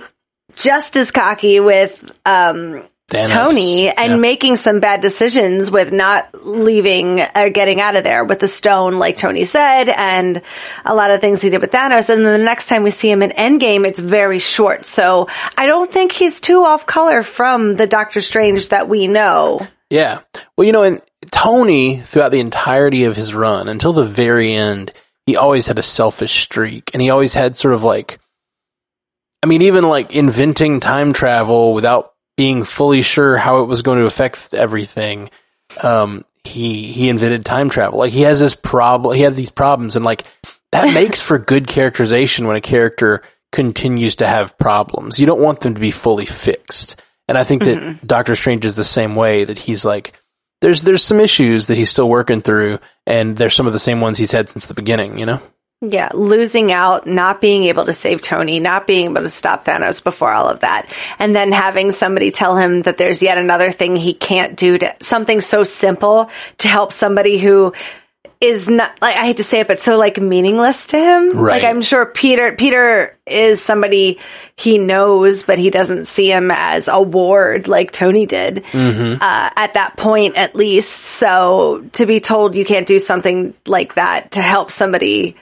just as cocky with um, Thanos. Tony and making some bad decisions with not leaving or getting out of there with the stone, like Tony said, and a lot of things he did with Thanos. And then the next time we see him in Endgame, it's very short. So I don't think he's too off color from the Doctor Strange that we know. Yeah. Well, you know, and Tony, throughout the entirety of his run, until the very end, he always had a selfish streak. And he always had sort of like, I mean, even like inventing time travel without being fully sure how it was going to affect everything. Um, he, he invented time travel. Like he has this problem, he had these problems and like that makes for good characterization when a character continues to have problems. You don't want them to be fully fixed. And I think that Mm-hmm. Doctor Strange is the same way that he's like, there's, there's some issues that he's still working through and they're some of the same ones he's had since the beginning, you know? Yeah, losing out, not being able to save Tony, not being able to stop Thanos before all of that. And then having somebody tell him that there's yet another thing he can't do to something so simple to help somebody who is not like I hate to say it, but so like meaningless to him. Right. Like I'm sure Peter Peter is somebody he knows, but he doesn't see him as a ward like Tony did Mm-hmm. uh, at that point, at least. So to be told you can't do something like that to help somebody,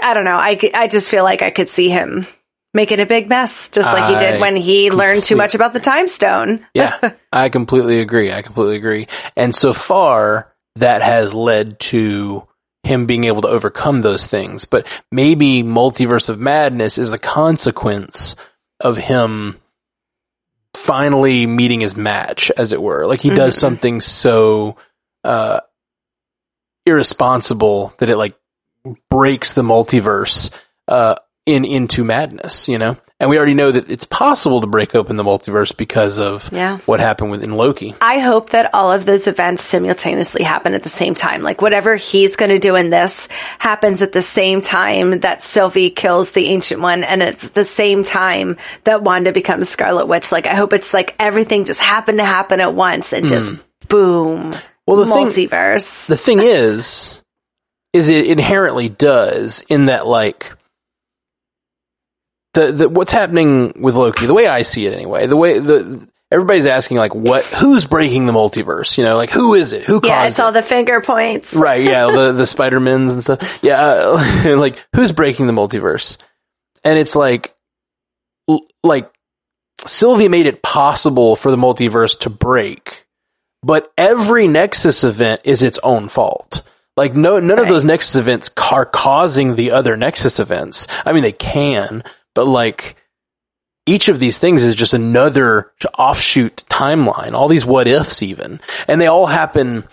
I don't know. I, I just feel like I could see him making a big mess, just like he did when he learned too much about the time stone. Yeah, I completely agree. I completely agree. And so far, that has led to him being able to overcome those things. But maybe Multiverse of Madness is the consequence of him finally meeting his match, as it were. Like he does Mhm. something so uh, irresponsible that it like breaks the multiverse uh, in into madness. You know, and we already know that it's possible to break open the multiverse because of Yeah. what happened within Loki. I hope that all of those events simultaneously happen at the same time. Like whatever he's going to do in this happens at the same time that Sylvie kills the ancient one and it's the same time that Wanda becomes Scarlet Witch. Like I hope it's like everything just happened to happen at once and just boom. Hmm. Well, the thing- multiverse. The thing is, is it inherently does in that like the, the what's happening with Loki, the way I see it anyway, the way the everybody's asking like what who's breaking the multiverse, you know, like who is it? Who yeah, caused it's all it? the finger points. right, yeah, the the Spider-Mans and stuff. Yeah, uh, like who's breaking the multiverse? And it's like l- like Sylvia made it possible for the multiverse to break, but every Nexus event is its own fault. Like no, none of those Nexus events are causing the other Nexus events. I mean, they can, but like each of these things is just another offshoot timeline. All these what ifs, even, and they all happen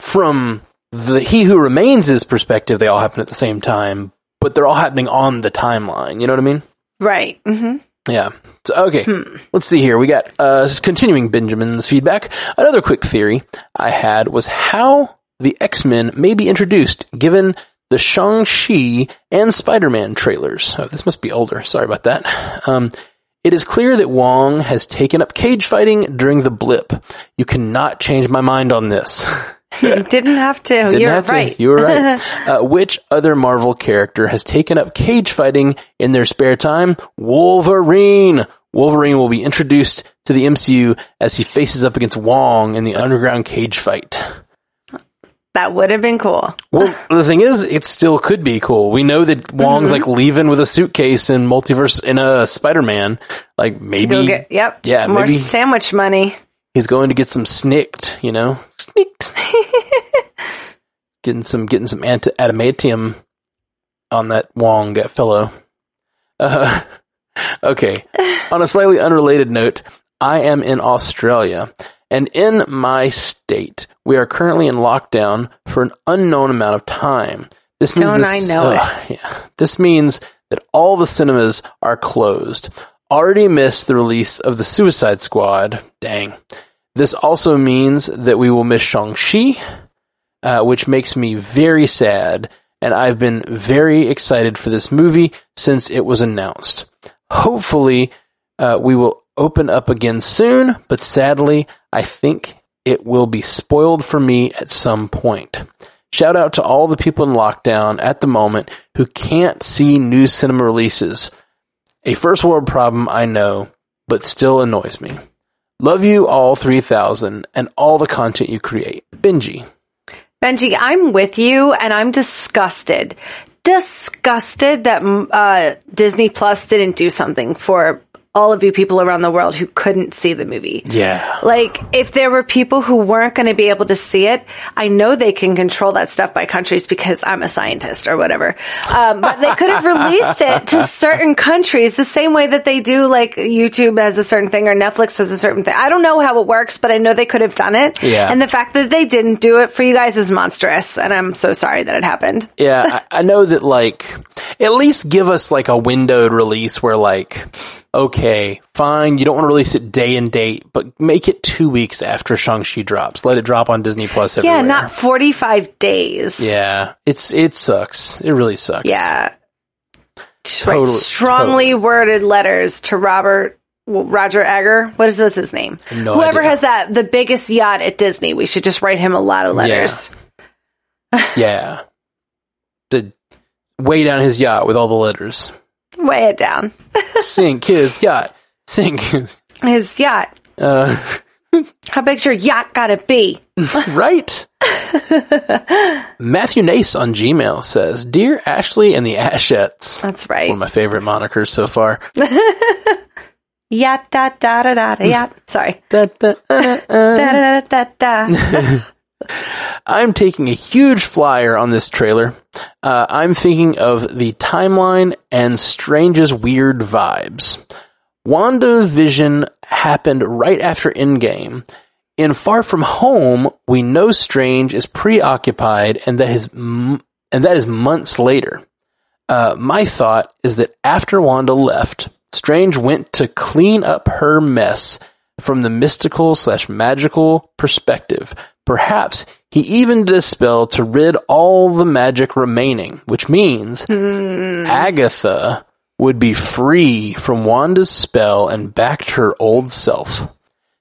from the He Who Remains' perspective. They all happen at the same time, but they're all happening on the timeline. You know what I mean? Right. Mm-hmm. Yeah. So, okay. Let's see here. We got, uh, continuing Benjamin's feedback. Another quick theory I had was how the X-Men may be introduced given the Shang-Chi and Spider-Man trailers. Oh, this must be older. Sorry about that. Um, it is clear that Wong has taken up cage fighting during the blip. You cannot change my mind on this. You didn't have to. Didn't You're have to. right. You were right. uh, which other Marvel character has taken up cage fighting in their spare time? Wolverine. Wolverine will be introduced to the MCU as he faces up against Wong in the underground cage fight. That would have been cool. Well, the thing is, it still could be cool. We know that Wong's Mm-hmm. like leaving with a suitcase in multiverse in a Spider-Man. Like Go maybe get, yep. yeah, More maybe- sandwich money. he's going to get some snicked, you know, snicked. getting some, getting some anti- adamantium on that Wong that fellow. Uh, okay. on a slightly unrelated note, I am in Australia and in my state, we are currently in lockdown for an unknown amount of time. This means Don't this, I know it. uh, yeah, this means that all the cinemas are closed. Already missed the release of the Suicide Squad. Dang. This also means that we will miss Shang-Chi, uh, which makes me very sad. And I've been very excited for this movie since it was announced. Hopefully, uh, we will open up again soon, but sadly, I think it will be spoiled for me at some point. Shout out to all the people in lockdown at the moment who can't see new cinema releases. A first world problem, I know, but still annoys me. Love you all 3000 and all the content you create. Benji. Benji, I'm with you and I'm disgusted. Disgusted that uh, Disney Plus didn't do something for all of you people around the world who couldn't see the movie. Yeah. Like, if there were people who weren't going to be able to see it, I know they can control that stuff by countries because I'm a scientist or whatever. Um, but they could have released it to certain countries the same way that they do, like YouTube has a certain thing or Netflix has a certain thing. I don't know how it works, but I know they could have done it. Yeah. And the fact that they didn't do it for you guys is monstrous. And I'm so sorry that it happened. Yeah, I, I know that like at least give us like a windowed release where like okay, fine, you don't want to release it day and date, but make it two weeks after Shang-Chi drops. Let it drop on Disney Plus everywhere. Yeah, not 45 days. Yeah, it's it sucks. It really sucks. Yeah. Totally- strongly totally. worded letters to Robert well, Roger Egger. What is what's his name? No Whoever idea. has that the biggest yacht at Disney, we should just write him a lot of letters. Yeah. To weigh down his yacht with all the letters. Weigh it down. Sink his yacht. Sink his. His yacht. Uh, How big's your yacht gotta be? right? Matthew Nace on Gmail says, Dear Ashley and the Ashettes. That's right. One of my favorite monikers so far. Yacht da da da da da yacht. Sorry. Da, da, uh, uh. Da da da da da. I'm taking a huge flyer on this trailer. Uh, I'm thinking of the timeline and Strange's weird vibes. WandaVision happened right after Endgame. In Far From Home, we know Strange is preoccupied and that his m- and that is months later. Uh, my thought is that after Wanda left, Strange went to clean up her mess from the mystical slash magical perspective. Perhaps he even did a spell to rid all the magic remaining, which means hmm. Agatha would be free from Wanda's spell and back to her old self.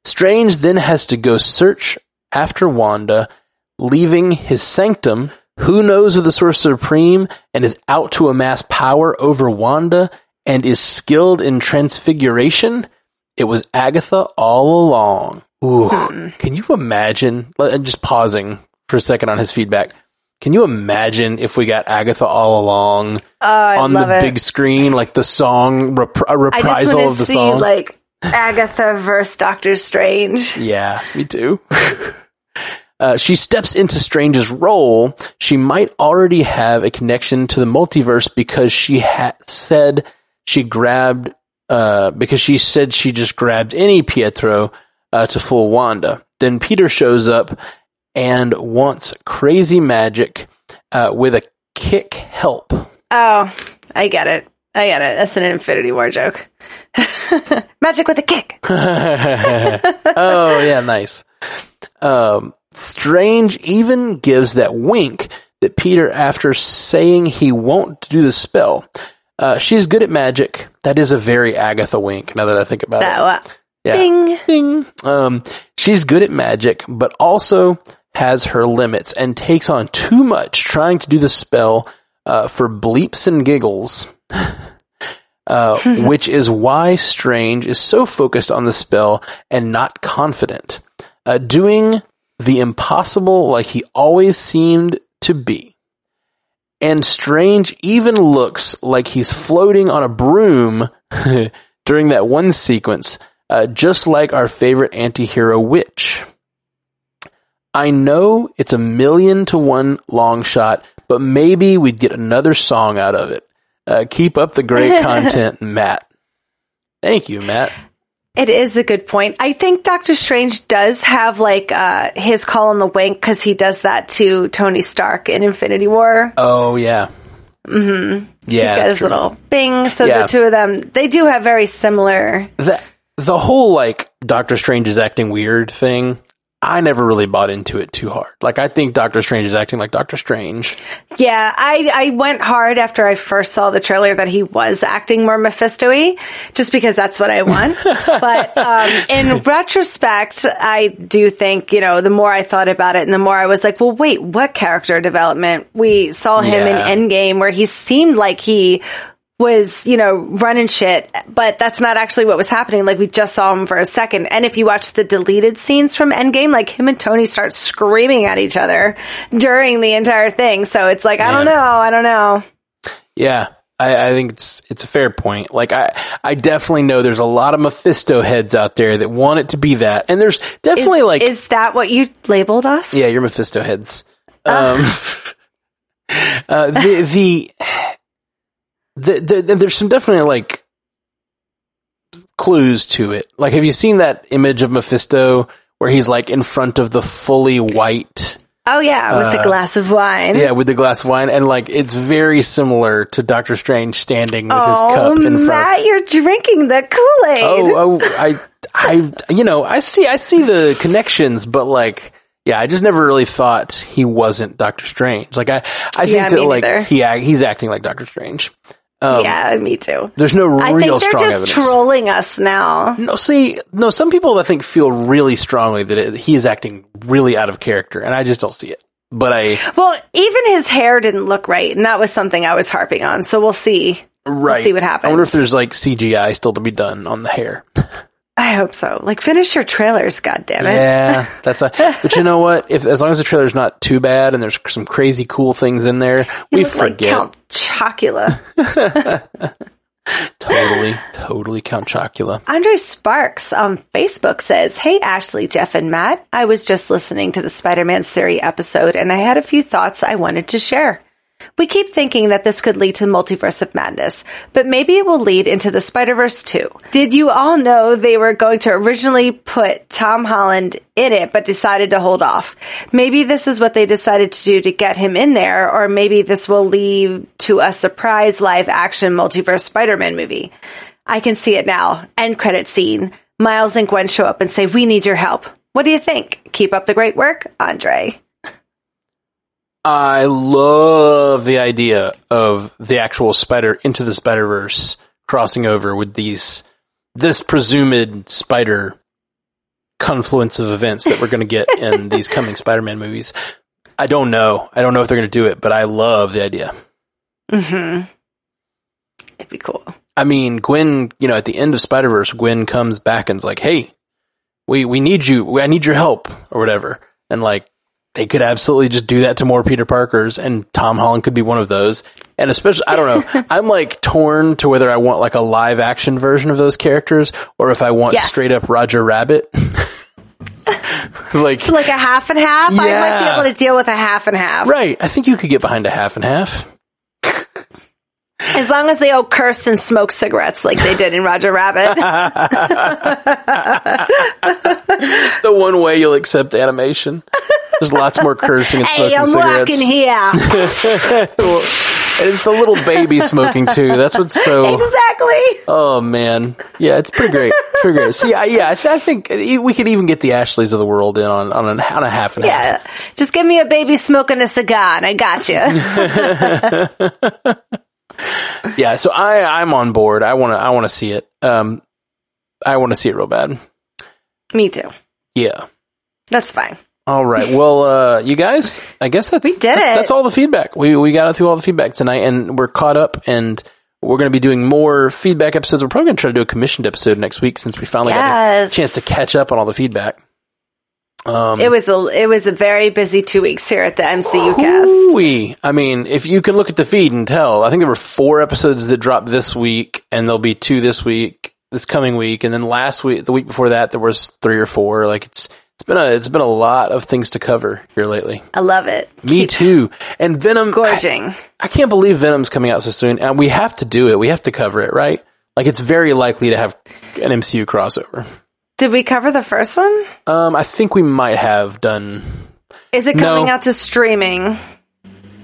Strange then has to go search after Wanda, leaving his sanctum, who knows of the Sorcerer Supreme, and is out to amass power over Wanda and is skilled in transfiguration. It was Agatha all along. Ooh, can you imagine? let- Just pausing for a second on his feedback. Can you imagine if we got Agatha all along Oh, on the it. big screen, like the song, rep- a I just reprisal of the see song? like Agatha versus Doctor Strange. Yeah, me too. uh, she steps into Strange's role. She might already have a connection to the multiverse because she had said she grabbed, uh, because she said she just grabbed any Pietro, uh, to fool Wanda. Then Peter shows up and wants crazy magic, uh, with a kick help. Oh, I get it. I get it. That's an Infinity War joke. Magic with a kick. oh yeah, nice. Um, Strange even gives that wink that Peter after saying he won't do the spell. Uh, she's good at magic. That is a very Agatha wink. Now that I think about That it, yeah. Bing. Ding. Um, she's good at magic, but also has her limits and takes on too much trying to do the spell uh, for bleeps and giggles. Uh, which is why Strange is so focused on the spell and not confident, uh, doing the impossible like he always seemed to be. And Strange even looks like he's floating on a broom during that one sequence, uh, just like our favorite anti-hero witch. I know it's a million to one long shot, but maybe we'd get another song out of it. Uh, keep up the great content, Matt. Thank you, Matt. It is a good point. I think Doctor Strange does have like uh, his call on the wink because he does that to Tony Stark in Infinity War. Oh yeah, mm-hmm. yeah. He's got his true. little bing. So Yeah. the two of them, they do have very similar. the the whole like Doctor Strange is acting weird thing. I never really bought into it too hard. Like I think Doctor Strange is acting like Doctor Strange. Yeah, I, I went hard after I first saw the trailer that he was acting more Mephisto-y, just because that's what I want. but um, in retrospect, I do think, you know, the more I thought about it and the more I was like, well, wait, what character development? We saw him Yeah. in Endgame where he seemed like he was, you know, running shit, but that's not actually what was happening. Like we just saw him for a second. And if you watch the deleted scenes from Endgame, like him and Tony start screaming at each other during the entire thing. So it's like, I don't know. I don't know. Yeah. I, I think it's it's a fair point. Like I I definitely know there's a lot of Mephisto heads out there that want it to be that, and there's definitely is, like is that what you labeled us? yeah, you're Mephisto heads. Um, uh, the, the the the there's some definitely like clues to it. Like, have you seen that image of Mephisto where he's like in front of the fully white? Oh yeah, with the Uh, glass of wine. Yeah, with the glass of wine, and like it's very similar to Doctor Strange standing with his oh, cup in front. Matt, you're drinking the Kool Aid. Oh, oh, I, I, you know, I see, I see the connections, but like, yeah, I just never really thought he wasn't Doctor Strange. Like, I, I think Yeah, that like he, he's acting like Doctor Strange. Um, yeah, me too. There's no real I think they're strong just evidence. trolling us now. no, see, no, some people I think feel really strongly that it, he is acting really out of character, and I just don't see it. But I, Well, even his hair didn't look right, and that was something I was harping on. So we'll see. right, see what happens. I wonder if there's like CGI still to be done on the hair. I hope so. Like, finish your trailers, God damn it! Yeah, that's a, but you know what? If as long as the trailer's not too bad and there's some crazy cool things in there, You we look like forget. Count Chocula. totally, totally Count Chocula. Andre Sparks on Facebook says, Hey Ashley, Jeff, and Matt. I was just listening to the Spider-Man's Theory episode and I had a few thoughts I wanted to share. We keep thinking that this could lead to Multiverse of Madness, but maybe it will lead into the Spider-Verse too. Did you all know they were going to originally put Tom Holland in it, but decided to hold off? Maybe this is what they decided to do to get him in there, or maybe this will lead to a surprise live action multiverse Spider-Man movie. I can see it now. End credit scene. Miles and Gwen show up and say, We need your help. What do you think? Keep up the great work, Andre. I love the idea of the actual spider into the Spider Verse crossing over with these this presumed spider confluence of events that we're going to get in these coming Spider-Man movies. I don't know. I don't know if they're going to do it, but I love the idea. Mm-hmm. It'd be cool. I mean, Gwen, you know, at the end of Spider Verse, Gwen comes back and's like, "Hey, we we need you. I need your help, or whatever." And like, they could absolutely just do that to more Peter Parkers, and Tom Holland could be one of those. And especially, I don't know, I'm like torn to whether I want like a live action version of those characters, or if I want Yes. straight up Roger Rabbit. like, So like a half and half? I might be able to deal with a half and half. right? I think you could get behind a half and half. As long as they all cursed and smoked cigarettes like they did in Roger Rabbit. The one way you'll accept animation. There's lots more cursing and smoking hey, I'm cigarettes. walking here. Well, it's the little baby smoking too. That's what's so. exactly. Oh man, yeah, it's pretty great. It's pretty great. See, I, yeah, I, th- I think we could even get the Ashleys of the world in on on a, on a half and half. Yeah. Just give me a baby smoking a cigar and I got you. Yeah, so I I'm on board. I want to I want to see it. Um, I want to see it real bad. me too. Yeah. That's fine. All right. Well, uh, you guys, I guess that's We did that's, it. That's all the feedback. We we got through all the feedback tonight, and we're caught up. And we're going to be doing more feedback episodes. We're probably going to try to do a commissioned episode next week since we finally got a chance to catch up on all the feedback. Um, It was a it was a very busy two weeks here at the MCU cast. we, I mean, if you can look at the feed and tell, I think there were four episodes that dropped this week, and there'll be two this week, this coming week, and then last week, the week before that, there was three or four. Like it's it's been a it's been a lot of things to cover here lately. I love it. Me too. And Venom, I, Gorging. I can't believe Venom's coming out so soon, and we have to do it. We have to cover it, right? Like it's very likely to have an MCU crossover. Did we cover the first one? Um, I think we might have done. Is it No. coming out to streaming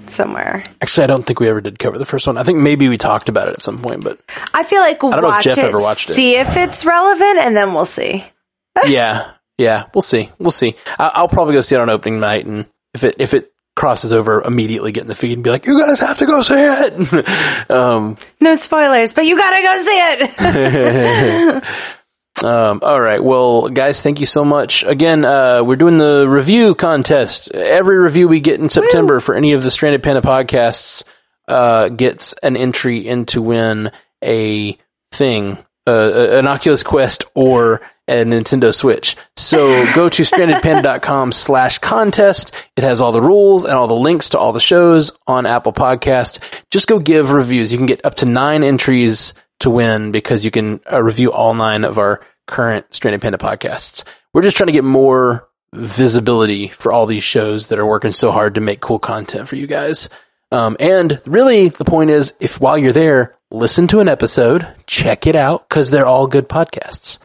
somewhere? Actually, I don't think we ever did cover the first one. I think maybe we talked about it at some point, but I feel like we'll don't know if Jeff it, ever watched it. see if it's relevant, and then we'll see. yeah, yeah, we'll see. We'll see. I, I'll probably go see it on opening night, and if it if it crosses over, immediately get in the feed and be like, "You guys have to go see it." um, No spoilers, but you gotta go see it. um, all right, well, guys, thank you so much again. Uh, we're doing the review contest. Every review we get in September for any of the Stranded Panda podcasts uh, gets an entry in to win a thing. uh, an Oculus Quest or a Nintendo Switch. So go to strandedpanda.com slash contest. It has all the rules and all the links to all the shows on Apple Podcast. Just go give reviews. You can get up to nine entries to win because you can uh, review all nine of our current Stranded Panda podcasts. We're just trying to get more visibility for all these shows that are working so hard to make cool content for you guys. Um, and really the point is if while you're there, listen to an episode, check it out because they're all good podcasts.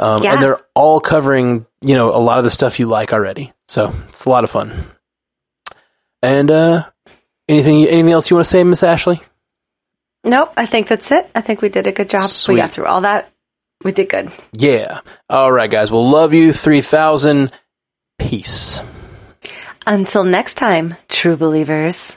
Um, Yeah. and they're all covering, you know, a lot of the stuff you like already. So it's a lot of fun. And, uh, anything, anything else you want to say, Miss Ashley? Nope, I think that's it. I think we did a good job. Sweet. We got through all that. We did good. Yeah. All right, guys. We'll love you. 3000. Peace. Until next time, true believers.